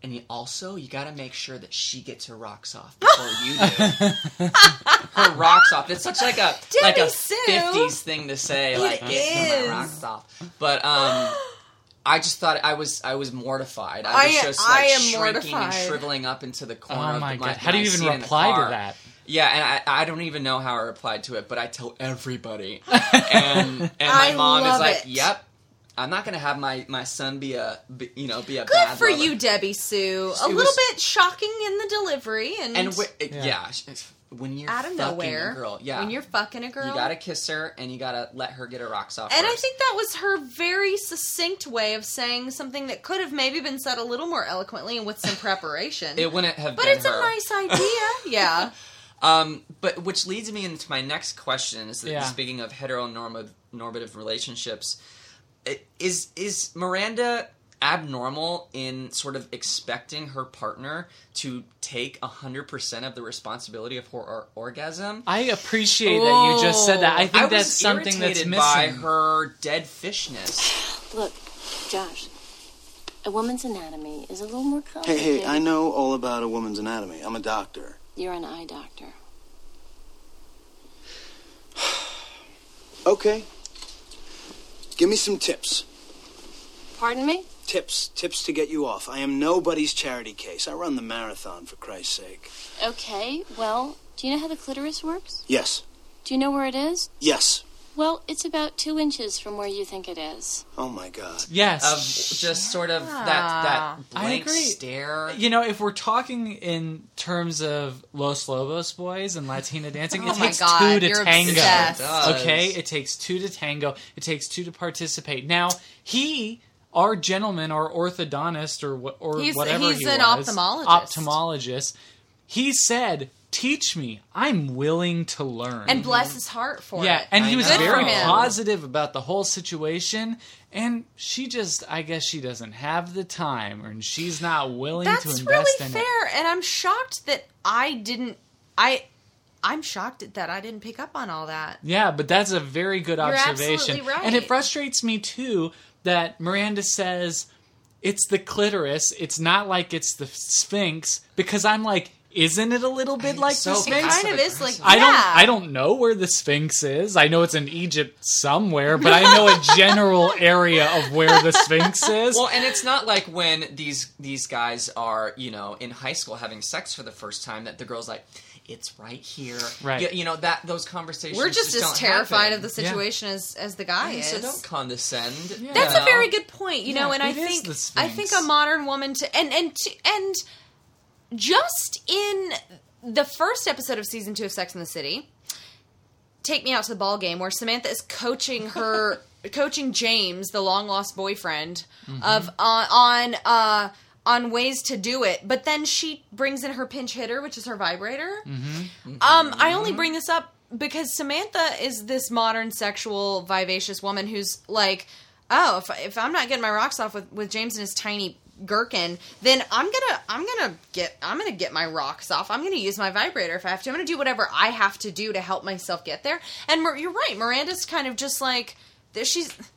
And you also, you got to make sure that she gets her rocks off before you do. her rocks off. It's such like a like a fifties thing to say, like It get is. my rocks off. But um, I just thought I was I was mortified. I I- was just I like am shrinking and shriveling up into the corner. Oh of my the, god! How do you even seat in the reply to that? Yeah, and I, I don't even know how I replied to it, but I tell everybody, and and my I mom is like, it. "Yep, I'm not gonna have my my son be a be, you know be a good bad for lover." you debbie sue a little was- bit shocking in the delivery and, And wh- yeah. when you're out of fucking nowhere a girl, yeah, when you're fucking a girl you gotta kiss her and you gotta let her get her rocks off. And I think that was her very succinct way of saying something that could have maybe been said a little more eloquently and with some preparation. it wouldn't have but been it's her. a nice idea. yeah. Um, but which leads me into my next question: is that Yeah. speaking of heteronormative normative relationships, i- is is Miranda abnormal in sort of expecting her partner to take hundred percent of the responsibility of her or- orgasm? I appreciate that you just said that. I oh, think I that's something that's missing. by her dead fishness. Look, Josh, a woman's anatomy is a little more complicated. Hey, hey, I know all about a woman's anatomy. I'm a doctor. You're an eye doctor. Okay. Give me some tips. Pardon me? Tips. Tips to get you off. I am nobody's charity case. I run the marathon, for Christ's sake. Okay, well, do you know how the clitoris works? Yes. Do you know where it is? Yes. Well, it's about two inches from where you think it is. Oh, my God. Yes. Of just sort of that ah. that I blank agree. stare. You know, if we're talking in terms of Los Lobos boys and Latina dancing, Oh it my takes God, two to you're tango. obsessed. It does. Okay, it takes two to tango. It takes two to participate. Now he, our gentleman, our orthodontist, or wha- or He's- whatever he's he an was, ophthalmologist. ophthalmologist. He said, "Teach me. I'm willing to learn." And bless his heart for yeah, it. and I he was know. Very positive about the whole situation. And she just, I guess, she doesn't have the time, or and she's not willing to That's invest really in fair, it. and I'm shocked that I didn't. I. I'm shocked that I didn't pick up on all that. Yeah, but that's a very good You're observation. right. And it frustrates me too that Miranda says it's the clitoris. It's not like it's the Sphinx because I'm like, isn't it a little bit like so the It Sphinx? kind of is like I don't I don't know where the Sphinx is. I know it's in Egypt somewhere, but I know a general area of where the Sphinx is. Well, and it's not like when these these guys are, you know, in high school having sex for the first time that the girl's like, "It's right here." Right. You, you know that those conversations. We're just, as don't terrified happen. of the situation as as the guy So is. don't condescend. That's you a very good point, you know, Yeah, and I it is think the I think a modern woman to and and to, and just in the first episode of season 2 of Sex in the City, Take Me Out to the Ball Game where Samantha is coaching her coaching James, the long lost boyfriend of on on uh on ways to do it, but then she brings in her pinch hitter, which is her vibrator. Um, I only bring this up because Samantha is this modern sexual vivacious woman who's like, oh, if if I'm not getting my rocks off with with James and his tiny gherkin, then I'm gonna I'm gonna get I'm gonna get my rocks off. I'm gonna use my vibrator if I have to. I'm gonna do whatever I have to do to help myself get there. And Mir- you're right, Miranda's kind of just like there- she's.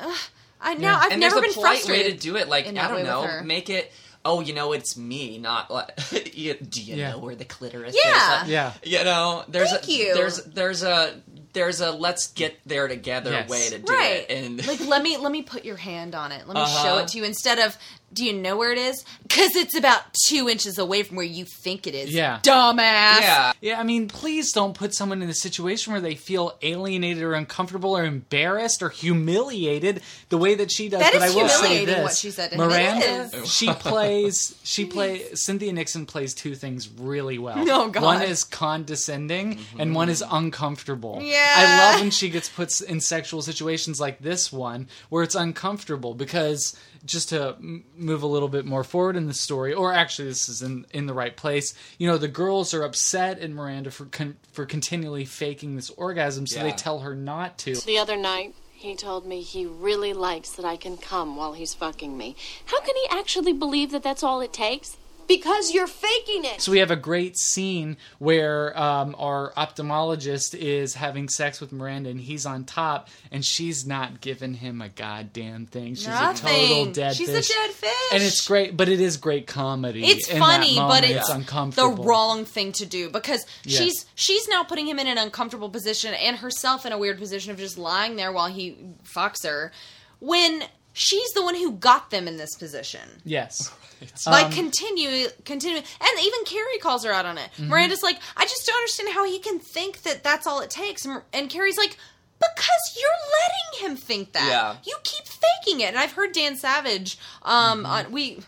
Uh, I know I've and never been a polite frustrated way to do it. Like I don't know, make it. Oh, you know, it's me, not like. you, do you Yeah. know where the clitoris Yeah. is? Like, Yeah. You know, there's Thank a you. there's there's a there's a let's get there together Yes. way to do right it. And like let me let me put your hand on it let me Uh-huh. show it to you instead of do you know where it is because it's about two inches away from where you think it is Yeah. dumbass yeah, Yeah, I mean, please don't put someone in a situation where they feel alienated or uncomfortable or embarrassed or humiliated the way that she does. That but is I will say humiliating this: what she said to him. Miranda, is. she plays, she play. Cynthia Nixon plays two things really well. Oh, God. One is condescending, and one is uncomfortable. Yeah. I love when she gets put in sexual situations like this one where it's uncomfortable because just to m- move a little bit more forward in the story, or actually this is in in the right place. You know, the girls are upset at Miranda for con- for continually faking this orgasm, so they tell her not to. The other night, he told me he really likes that I can come while he's fucking me. How can he actually believe that that's all it takes? Because you're faking it. So we have a great scene where um, our ophthalmologist is having sex with Miranda, and he's on top, and she's not giving him a goddamn thing. She's a total Nothing. dead She's fish. a dead fish. and it's great, but it is great comedy. It's funny, but it's it's the wrong thing to do because she's she's now putting him in an uncomfortable position and herself in a weird position of just lying there while he fucks her when she's the one who got them in this position. Yes. like Um, continue continue. And even carrie calls her out on it. Miranda's like i just don't understand how he can think that that's all it takes. And, and carrie's like because you're letting him think that. Yeah. you keep faking it. And i've heard dan savage um on we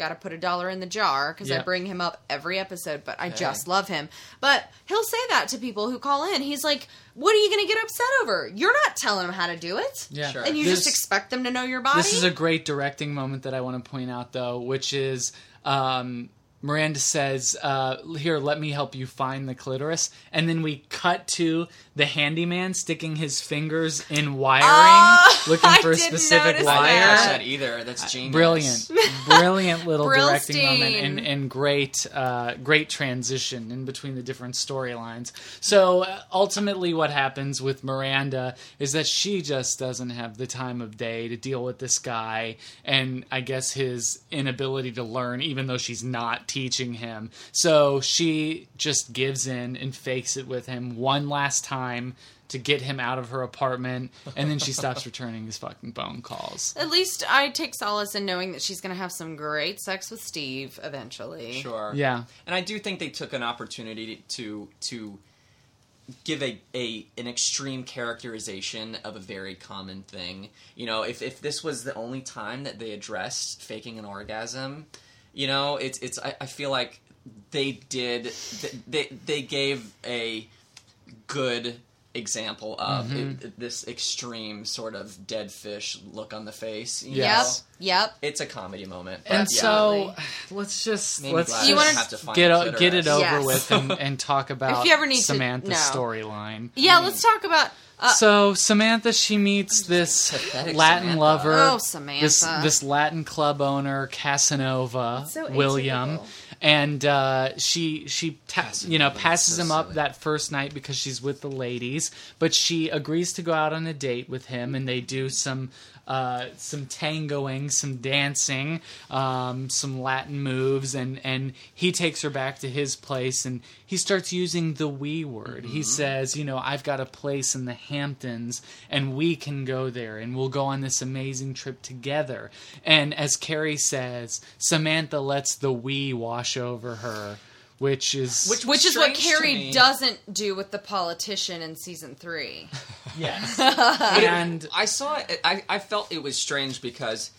gotta put a dollar in the jar because i bring him up every episode but i just love him. But he'll say that to people who call in. He's like what are you gonna get upset over? You're not telling them how to do it. Yeah. Sure. and you This- just expect them to know your body This is a great directing moment that I want to point out, though, which is um, Miranda says, uh, "Here, let me help you find the clitoris," and then we cut to the handyman sticking his fingers in wiring, Oh, looking for a didn't specific notice I didn't wire. that either. That's genius. Brilliant, brilliant little directing moment, and, and great, uh, great transition in between the different storylines. So uh, ultimately, what happens with Miranda is that she just doesn't have the time of day to deal with this guy, and I guess his inability to learn, even though she's not teaching him. So she just gives in and fakes it with him one last time. To get him out of her apartment, and then she stops returning his fucking phone calls. At least I take solace in knowing that she's going to have some great sex with Steve eventually. Sure. Yeah. And I do think they took an opportunity to to give a, a an extreme characterization of a very common thing. You know, if if this was the only time that they addressed faking an orgasm, you know, it's it's I, I feel like they did they they gave a good example of Mm-hmm. it, this extreme sort of dead fish look on the face. You Yes. know? Yep. It's a comedy moment. And yeah. so let's just Made me let's glad just wanna- have to find get the o- get it over Yes. with and, and talk about if you ever need to- Samantha's no. storyline. Yeah, let's talk about. Uh, so Samantha, she meets this Latin Samantha. lover, Oh, Samantha. this this Latin club owner, Casanova so William, atypical. and uh, she she ta- you know passes so him up silly. that first night because she's with the ladies, but she agrees to go out on a date with him, and they do some. Uh, some tangoing, some dancing, um, some Latin moves, and, and he takes her back to his place and he starts using the we word. He says, You know, I've got a place in the Hamptons and we can go there and we'll go on this amazing trip together. And as Carrie says, Samantha lets the we wash over her, which is. Which which is what Carrie doesn't do with the politician in season three. yes. and I saw it. I, I felt it was strange because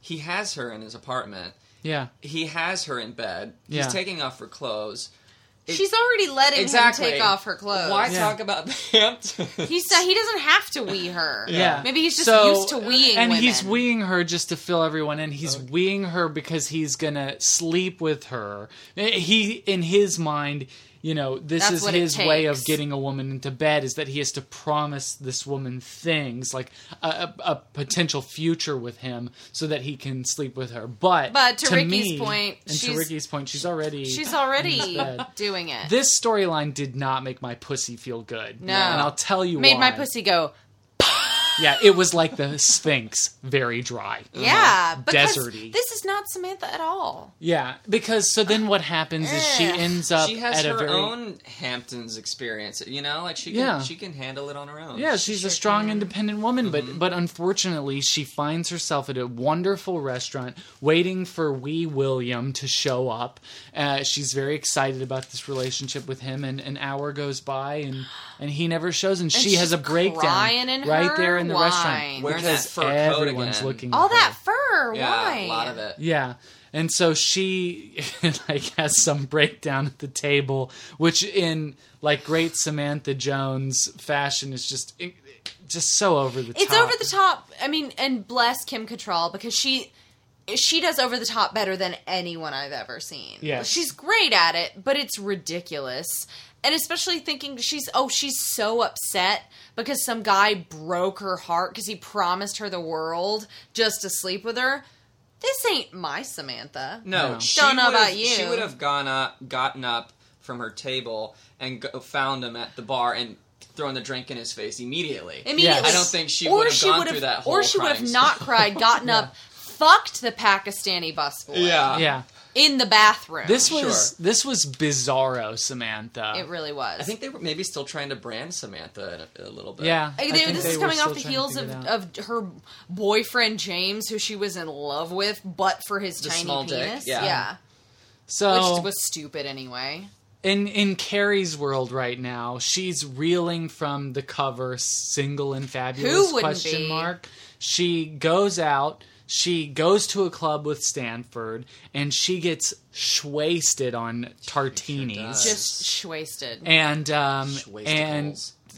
he has her in his apartment. yeah. He has her in bed. He's Yeah. taking off her clothes. It- She's already letting exactly. him take off her clothes. Why Yeah. talk about the Hamptons? He said he doesn't have to wee her. Yeah. Maybe he's just So- used to weeing And women. he's weeing her just to fill everyone in. He's weeing her because he's gonna sleep with her. He, in his mind, you know this That's is his way of getting a woman into bed is that he has to promise this woman things like a, a, a potential future with him so that he can sleep with her. But But to Ricky's me, point, and to Ricky's point, she's already She's already doing it. This storyline did not make my pussy feel good. No. and I'll tell you Made why. my pussy go. Yeah, it was like the Sphinx, very dry. Yeah, because deserty. this is not Samantha at all. Yeah, because so then what happens is she ends up she has at her a very own Hamptons experience. You know, like she can Yeah. she can handle it on her own. Yeah, she's a strong, independent woman, but Mm-hmm. but unfortunately, she finds herself at a wonderful restaurant waiting for wee William to show up. Uh, she's very excited about this relationship with him, and an hour goes by, and and he never shows, and, And she has a breakdown crying in right there in the wine. restaurant Wearing because that fur everyone's again. looking. All at her. that fur. yeah, why? a lot of it. Yeah. And so she like has some breakdown at the table, which in like great Samantha Jones fashion is just just so over the top. It's over the top. I mean, and bless Kim Cattrall because she she does over the top better than anyone I've ever seen. Yes. she's great at it, but it's ridiculous. And especially thinking she's oh she's so upset because some guy broke her heart because he promised her the world just to sleep with her. This ain't my Samantha. No, No. she Don't know about you. She would have gone up, gotten up from her table and go, found him at the bar and thrown the drink in his face immediately. Immediately. I don't think she Or would have she gone would've- through that whole. Or she would have not cried, gotten up, fucked the Pakistani busboy Yeah, Yeah. In the bathroom. This was Sure. this was bizarro, Samantha. it really was. I think they were maybe still trying to brand Samantha a, a little bit. yeah. Like, I they- think this they is were coming still off the trying to heels figure of, it out. of her boyfriend James, who she was in love with, but for his The tiny small dick, penis. yeah. so which was stupid anyway. in in Carrie's world right now, she's reeling from the cover "Single and Fabulous?" Who wouldn't question be? mark. She goes out. She goes to a club with Stanford, and she gets wasted on tartinis. does. Just wasted. and um, and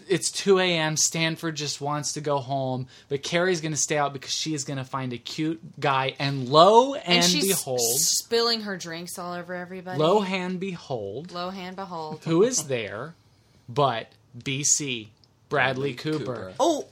it's 2 a.m. Stanford just wants to go home, but Carrie's going to stay out because she is going to find a cute guy. And lo and, And she's behold, spilling her drinks all over everybody. lo and behold, Lo and behold. who is there but BC Bradley, Bradley Cooper. Cooper. Oh,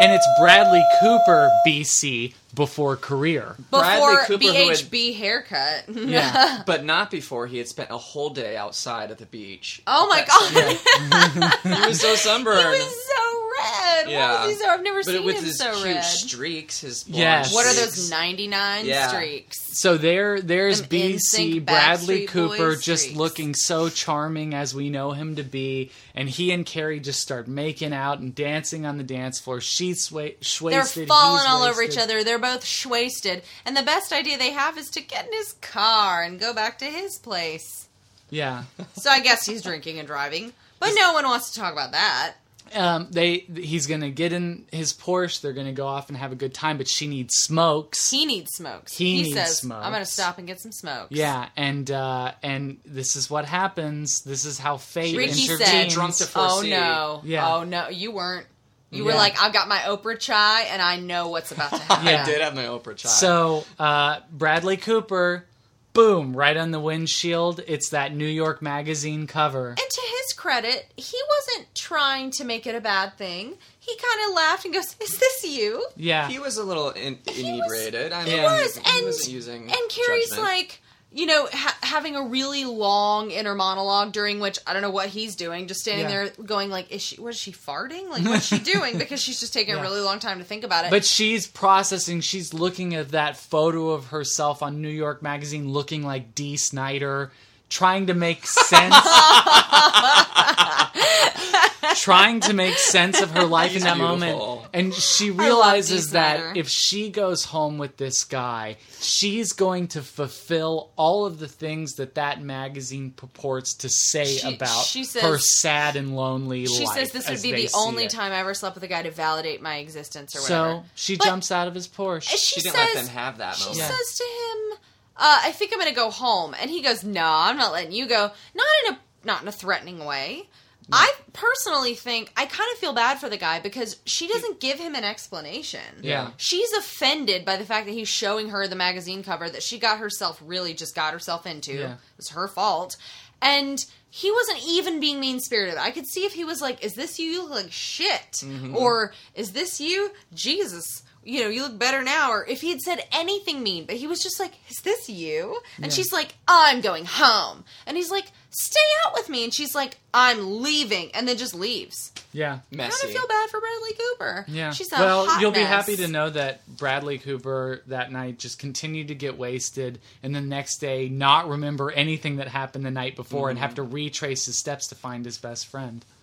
And it's Bradley Cooper BC before career. Bradley before Cooper, who had- BHB haircut. Yeah. But not before he had spent a whole day outside at the beach. oh my god. He was so sunburned. he was so red. Yeah. Why was he so? I've never but seen with him his so huge red. streaks, his blonde Yes. What are streaks. those 99 Yeah. streaks? So there, there's Them BC Bradley Backstreet Cooper Boys just streaks. looking so charming as we know him to be, and he and Carrie just start making out and dancing on the dance floor. She's swa- They're wasted. falling he's all over each wasted. other. They're both wasted. And the best idea they have is to get in his car and go back to his place. Yeah, So I guess he's drinking and driving. But no one wants to talk about that. Um, they he's gonna get in his Porsche. They're gonna go off and have a good time, but she needs smokes. He needs smokes. He He, needs says, smokes. I'm going to stop and get some smokes. Yeah, and uh, and this is what happens. This is how fate Ricky intervenes. said, drunk to Oh no. Yeah. Oh no. You weren't. You were like, I've got my Oprah chai and I know what's about to happen. Yeah. I did have my Oprah child. So uh, Bradley Cooper, boom, right on the windshield. It's that New York Magazine cover. And to his credit, he wasn't trying to make it a bad thing. He kind of laughed and goes, "Is this you?" Yeah, he was a little in, inebriated. I mean, He was, he and wasn't using and Carrie's judgment. like, you know, ha- having a really long inner monologue during which I don't know what he's doing, just standing Yeah. there going like, "Is she? Was she farting? Like, what's she doing?" Because she's just taking Yeah. a really long time to think about it. But she's processing. She's looking at that photo of herself on New York Magazine, looking like Dee Snider, trying to make sense. trying to make sense of her life in that beautiful. moment, and she realizes that Snider. if she goes home with this guy, she's going to fulfill all of the things that that magazine purports to say She- about she says- her sad and lonely she life. says this would as be they the see only it. time I ever slept with a guy to validate my existence or whatever. So she But- jumps out of his Porsche. And she, she didn't says, let them have that She moment. Yeah. says to him, uh, "I think I'm going to go home," and he goes, "No, I'm not letting you go. Not in a not in a threatening way." I personally think I kind of feel bad for the guy because she doesn't give him an explanation. Yeah. She's offended by the fact that he's showing her the magazine cover that she got herself really just got herself into. Yeah. It was her fault. and he wasn't even being mean spirited. I could see if he was like, "Is this you? You look like shit," mm-hmm. or "Is this you? Jesus." You know, you look better now. Or if he had said anything mean, but he was just like, "Is this you?" And Yeah. she's like, "I'm going home," and he's like, "Stay out with me," and she's like, "I'm leaving," and then just leaves. Yeah. I kind of feel bad for Bradley Cooper. Yeah. she's a well, hot you'll be mess. happy to know that Bradley Cooper that night just continued to get wasted, and the next day not remember anything that happened the night before, and Mm-hmm. have to retrace his steps to find his best friend.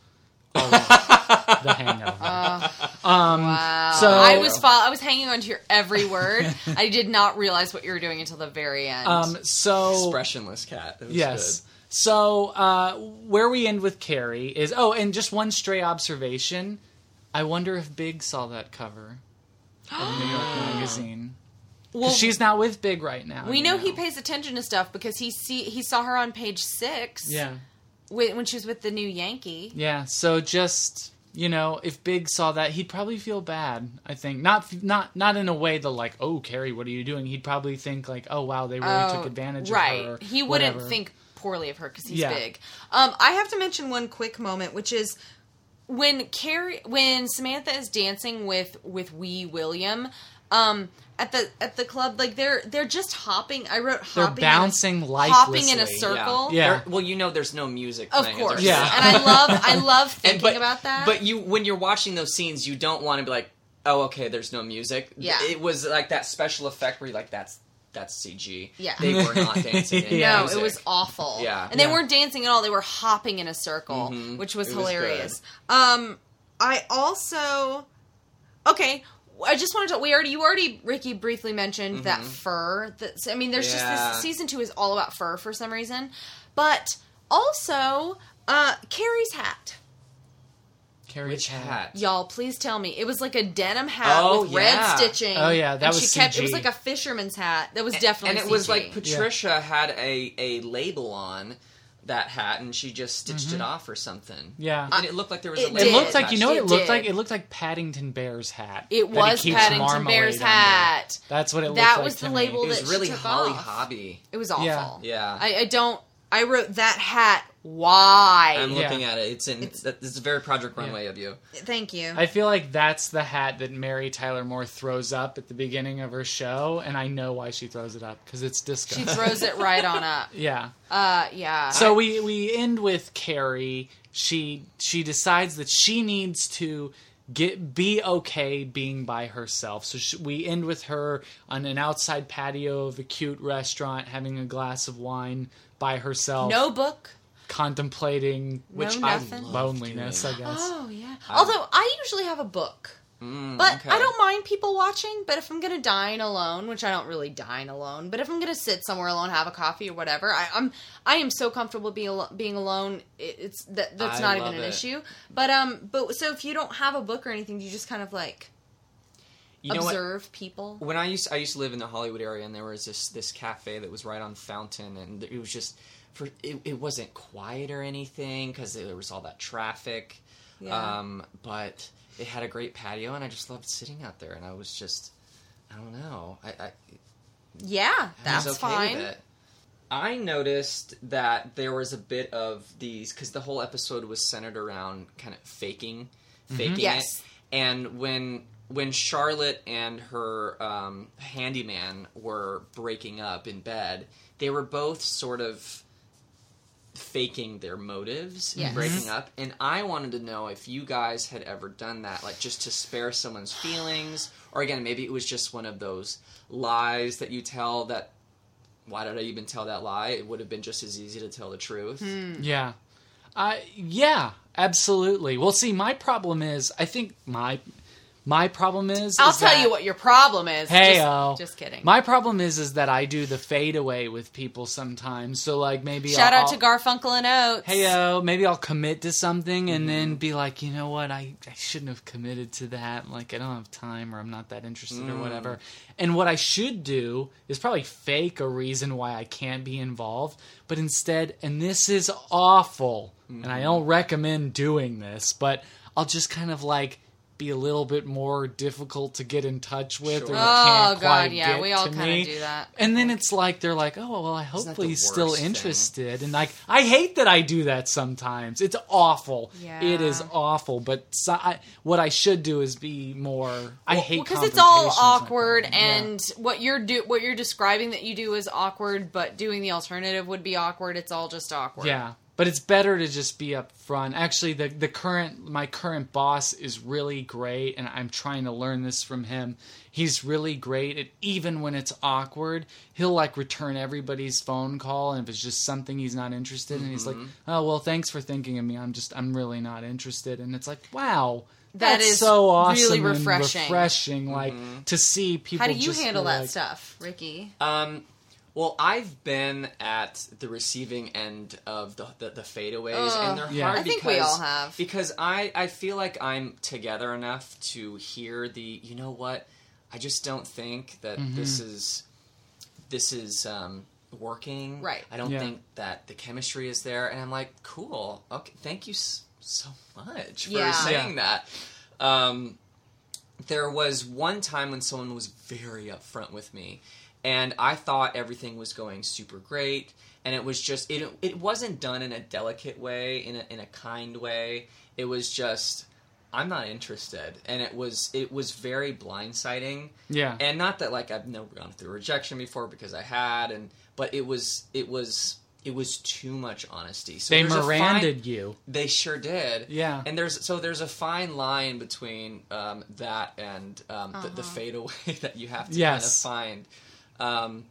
Oh, yeah. The Hangover. um, Wow. So I was fo- I was hanging on to your every word. I did not realize what you were doing until the very end. Um, so Expressionless cat. It was yes. So uh, where we end with Carrie is oh, and just one stray observation. I wonder if Big saw that cover of New York Magazine. Well, she's not with Big right now. we you know he pays attention to stuff because he see he saw her on page six. Yeah. when, when she was with the new Yankee. Yeah, so just you know, if Big saw that, he'd probably feel bad. I think not not not in a way the like, oh Carrie, what are you doing? He'd probably think like, oh wow, they really Oh, took advantage right. of her. Right? He wouldn't whatever. think poorly of her because he's Yeah. big. Um, I have to mention one quick moment, which is when Carrie, when Samantha is dancing with with Wee William. Um, at the at the club, like they're they're just hopping. I wrote They're hopping, in a- bouncing hopping in a circle. Yeah. There- well, you know, there's no music. Of playing course, yeah. And I love I love And- thinking but- about that. But you, when you're watching those scenes, you don't want to be like, "Oh, okay, there's no music." Yeah. it was like that special effect where you're like, "That's that's CG." Yeah. they were not dancing. In no, it was awful. Yeah. and they Yeah. weren't dancing at all. They were hopping in a circle, Mhm. which was It was hilarious. um, I also okay. I just wanted to. We already, you already, Ricky, briefly mentioned that Mhm. fur. That I mean, there's just this season two is all about fur for some reason, but also uh Carrie's hat. Carrie's hat. Y'all, please tell me it was like a denim hat Oh, with yeah. red stitching. Oh, yeah, that and was she kept. It was like a fisherman's hat. That was definitely. and it was like Patricia had a a label on that hat, and she just stitched it Mhm. off or something. Yeah. and it looked like there was a It label. It looked like you know what It it, looked did. like. It looked like Paddington Bear's hat. It that he was Paddington Bear's under. hat. That's what it looked That like was to the me. label It was that really she took Holly off. Hobby. It was awful. Yeah. Yeah. I, I don't. I wrote that hat. Why? I'm looking at it. It's in. It's, that, this is a very Project Runway of you. Thank you. I feel like that's the hat that Mary Tyler Moore throws up at the beginning of her show, and I know why she throws it up because it's disco. she throws it right on up. yeah. Uh, yeah. So we we end with Carrie. She she decides that she needs to get be okay being by herself. So she, we end with her on an outside patio of a cute restaurant, having a glass of wine by herself, no book. Contemplating No which I nothing? loneliness, I guess. Oh yeah. Although I usually have a book. Mm, But okay. I don't mind people watching. But if I'm gonna dine alone, which I don't really dine alone, but if I'm gonna sit somewhere alone, have a coffee or whatever, I, I'm I am so comfortable being al- being alone. It, it's that that's I not even love an it. issue. But um, but so if you don't have a book or anything, do you just kind of like You know what? observe people? When I used I used to live in the Hollywood area, and there was this this cafe that was right on Fountain, and it was just for it, it wasn't quiet or anything because there was all that traffic. Yeah. Um, but it had a great patio, and I just loved sitting out there. And I was just, I don't know, I, I, Yeah, I that's was okay fine. with it. I noticed that there was a bit of these because the whole episode was centered around kind of faking, faking Yes. it. And when when Charlotte and her um, handyman were breaking up in bed, they were both sort of faking their motives Yes. in breaking up. And I wanted to know if you guys had ever done that, like just to spare someone's feelings, or again, maybe it was just one of those lies that you tell that. Why did I even tell that lie? It would have been just as easy to tell the truth. Yeah. Uh, yeah, absolutely. Well, see, my problem is, I think my my problem is. I'll is tell that- you what your problem is. Hey, just, just kidding. My problem is, is that I do the fade away with people sometimes. So, like, maybe Shout I'll, out to Garfunkel and Oates. Hey yo, maybe I'll commit to something and Mm-hmm. then be like, you know what, I, I shouldn't have committed to that. Like I don't have time or I'm not that interested or Mm. whatever. And what I should do is probably fake a reason why I can't be involved, but instead, and this is awful, and Mm-hmm. I don't recommend doing this, but I'll just kind of like be a little bit more difficult to get in touch with, Sure. you Oh, can't God, quite yeah, get we all kinda do that. And then it's like they're like, oh well, I hope he's still worst thing? interested, and like I hate that I do that sometimes. It's awful. Yeah. It is awful. But so, I, what I should do is be more. I hate because it's all confrontations like awkward that. and what you're do what you're describing that you do is awkward but doing the alternative would be awkward it's all just awkward Yeah, but it's better to just be up front. Actually, the the current my current boss is really great, and I'm trying to learn this from him. He's really great at even when it's awkward, he'll like return everybody's phone call, and if it's just something he's not interested in, he's like, Mhm. "Oh well, thanks for thinking of me. I'm just I'm really not interested." And it's like, wow. That that's is so awesome really and refreshing. refreshing, like Mm-hmm. to see people. how do you just handle be that like- stuff ricky Um, well, I've been at the receiving end of the the, the fadeaways, Ugh. and they're Yeah. hard I think because we all have. because I I feel like I'm together enough to hear the you know what I just don't think that Mm-hmm. this is this is um, working. Right. I don't Yeah. think that the chemistry is there, and I'm like, cool. Okay, thank you so much for Yeah. saying that. Um, there was one time when someone was very upfront with me and i thought everything was going super great and it was just it, it wasn't done in a delicate way in a, in a kind way it was just i'm not interested and it was it was very blindsiding Yeah. and not that like i've never gone through rejection before because i had and but it was it was it was too much honesty so They there's a fine- you. they sure did. Yeah. And there's so there's a fine line between um, that and um, the, the fade away that you have to Yes. kind of find. Um,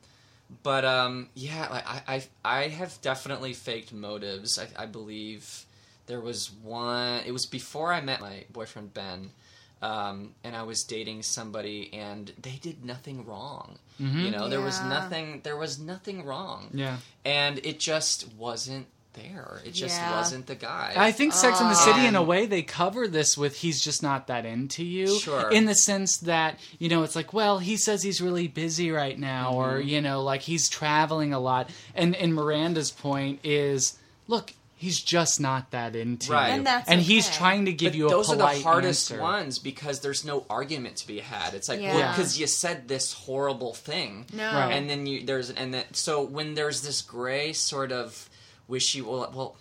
but um, yeah, like I, I I have definitely faked motives. I, I believe there was one. It was before I met my boyfriend Ben. Um, and I was dating somebody, and they did nothing wrong. You know, there was nothing. There was nothing wrong Yeah. and it just wasn't there. It just Yeah. wasn't the guy. I think Sex and the City, in a way, they cover this with he's just not that into you. Sure. In the sense that, you know, it's like, well, he says he's really busy right now, or, Mm-hmm. you know, like he's traveling a lot. And, and Miranda's point is, look, he's just not that into Right. you. And that's he's okay. trying to give But you a those are the hardest answer. ones because there's no argument to be had. It's like, Yeah. because you said this horrible thing, no Right. and then you there's and that so when there's this gray sort of wishy well well.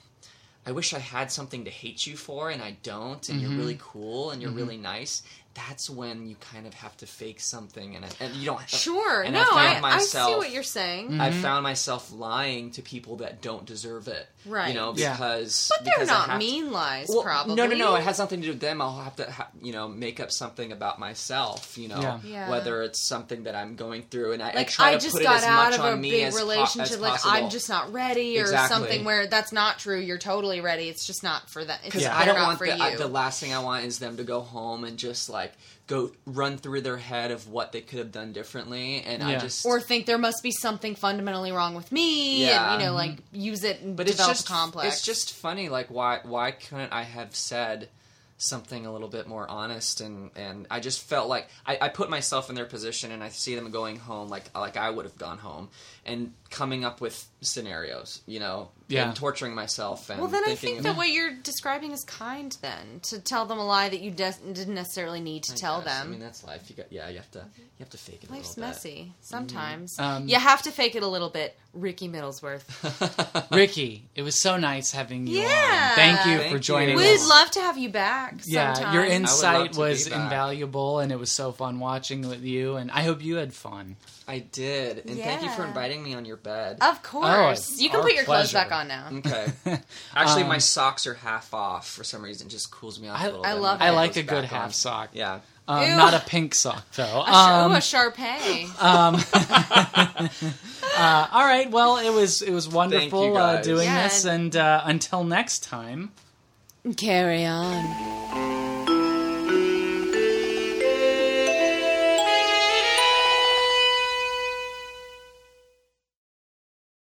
I wish I had something to hate you for, and I don't. And Mm-hmm. you're really cool, and you're really nice. That's when you kind of have to fake something, and and you don't. sure And no I found I, I see myself- what you're saying I Mm-hmm. found myself lying to people that don't deserve it. Right. You know, Yeah. because but they're because not have to- mean lies Well, probably No, no, no. It has something to do with them. I'll have to, ha- you know, make up something about myself. You know, Yeah. Yeah. whether it's something that I'm going through, and I, I try I to put got it as out much of a on me big as po- relationship as like possible. i'm just not ready or Exactly. something where that's not true you're totally ready it's just not for that it's because they're I don't not want for the, you I, the last thing I want is them to go home and just like go run through their head of what they could have done differently, and I just or think there must be something fundamentally wrong with me Yeah. and you know mm-hmm. like use it and but it's just a complex It's just funny. Like why why couldn't I have said something a little bit more honest and and I just felt like I, I put myself in their position and I see them going home like like I would have gone home and coming up with scenarios, you know, Yeah. and torturing myself. And well then i think that what you're describing is kind then to tell them a lie that you des- didn't necessarily need to I tell guess. them I mean that's life. You got yeah. You have to you have to fake it. A life's little messy sometimes Um, you have to fake it a little bit ricky middlesworth Ricky, it was so nice having you Yeah. on. Thank you Thank for you. joining we'd love to have you back yeah, sometime. your insight was invaluable, and it was so fun watching with you. And I hope you had fun. I did, and thank you for Yeah. Inviting me on your bed. of course it's you can put your clothes back on now Okay. Actually, Um, my socks are half off for some reason. It just cools me off a I- little I bit. love My I like a good half on. sock. Yeah. Um, not a pink sock though. a, sh- Um, ooh, a Sharpay. um, uh, all right. Well, it was it was wonderful you, uh, doing Yeah. this, and uh, until next time. Carry on.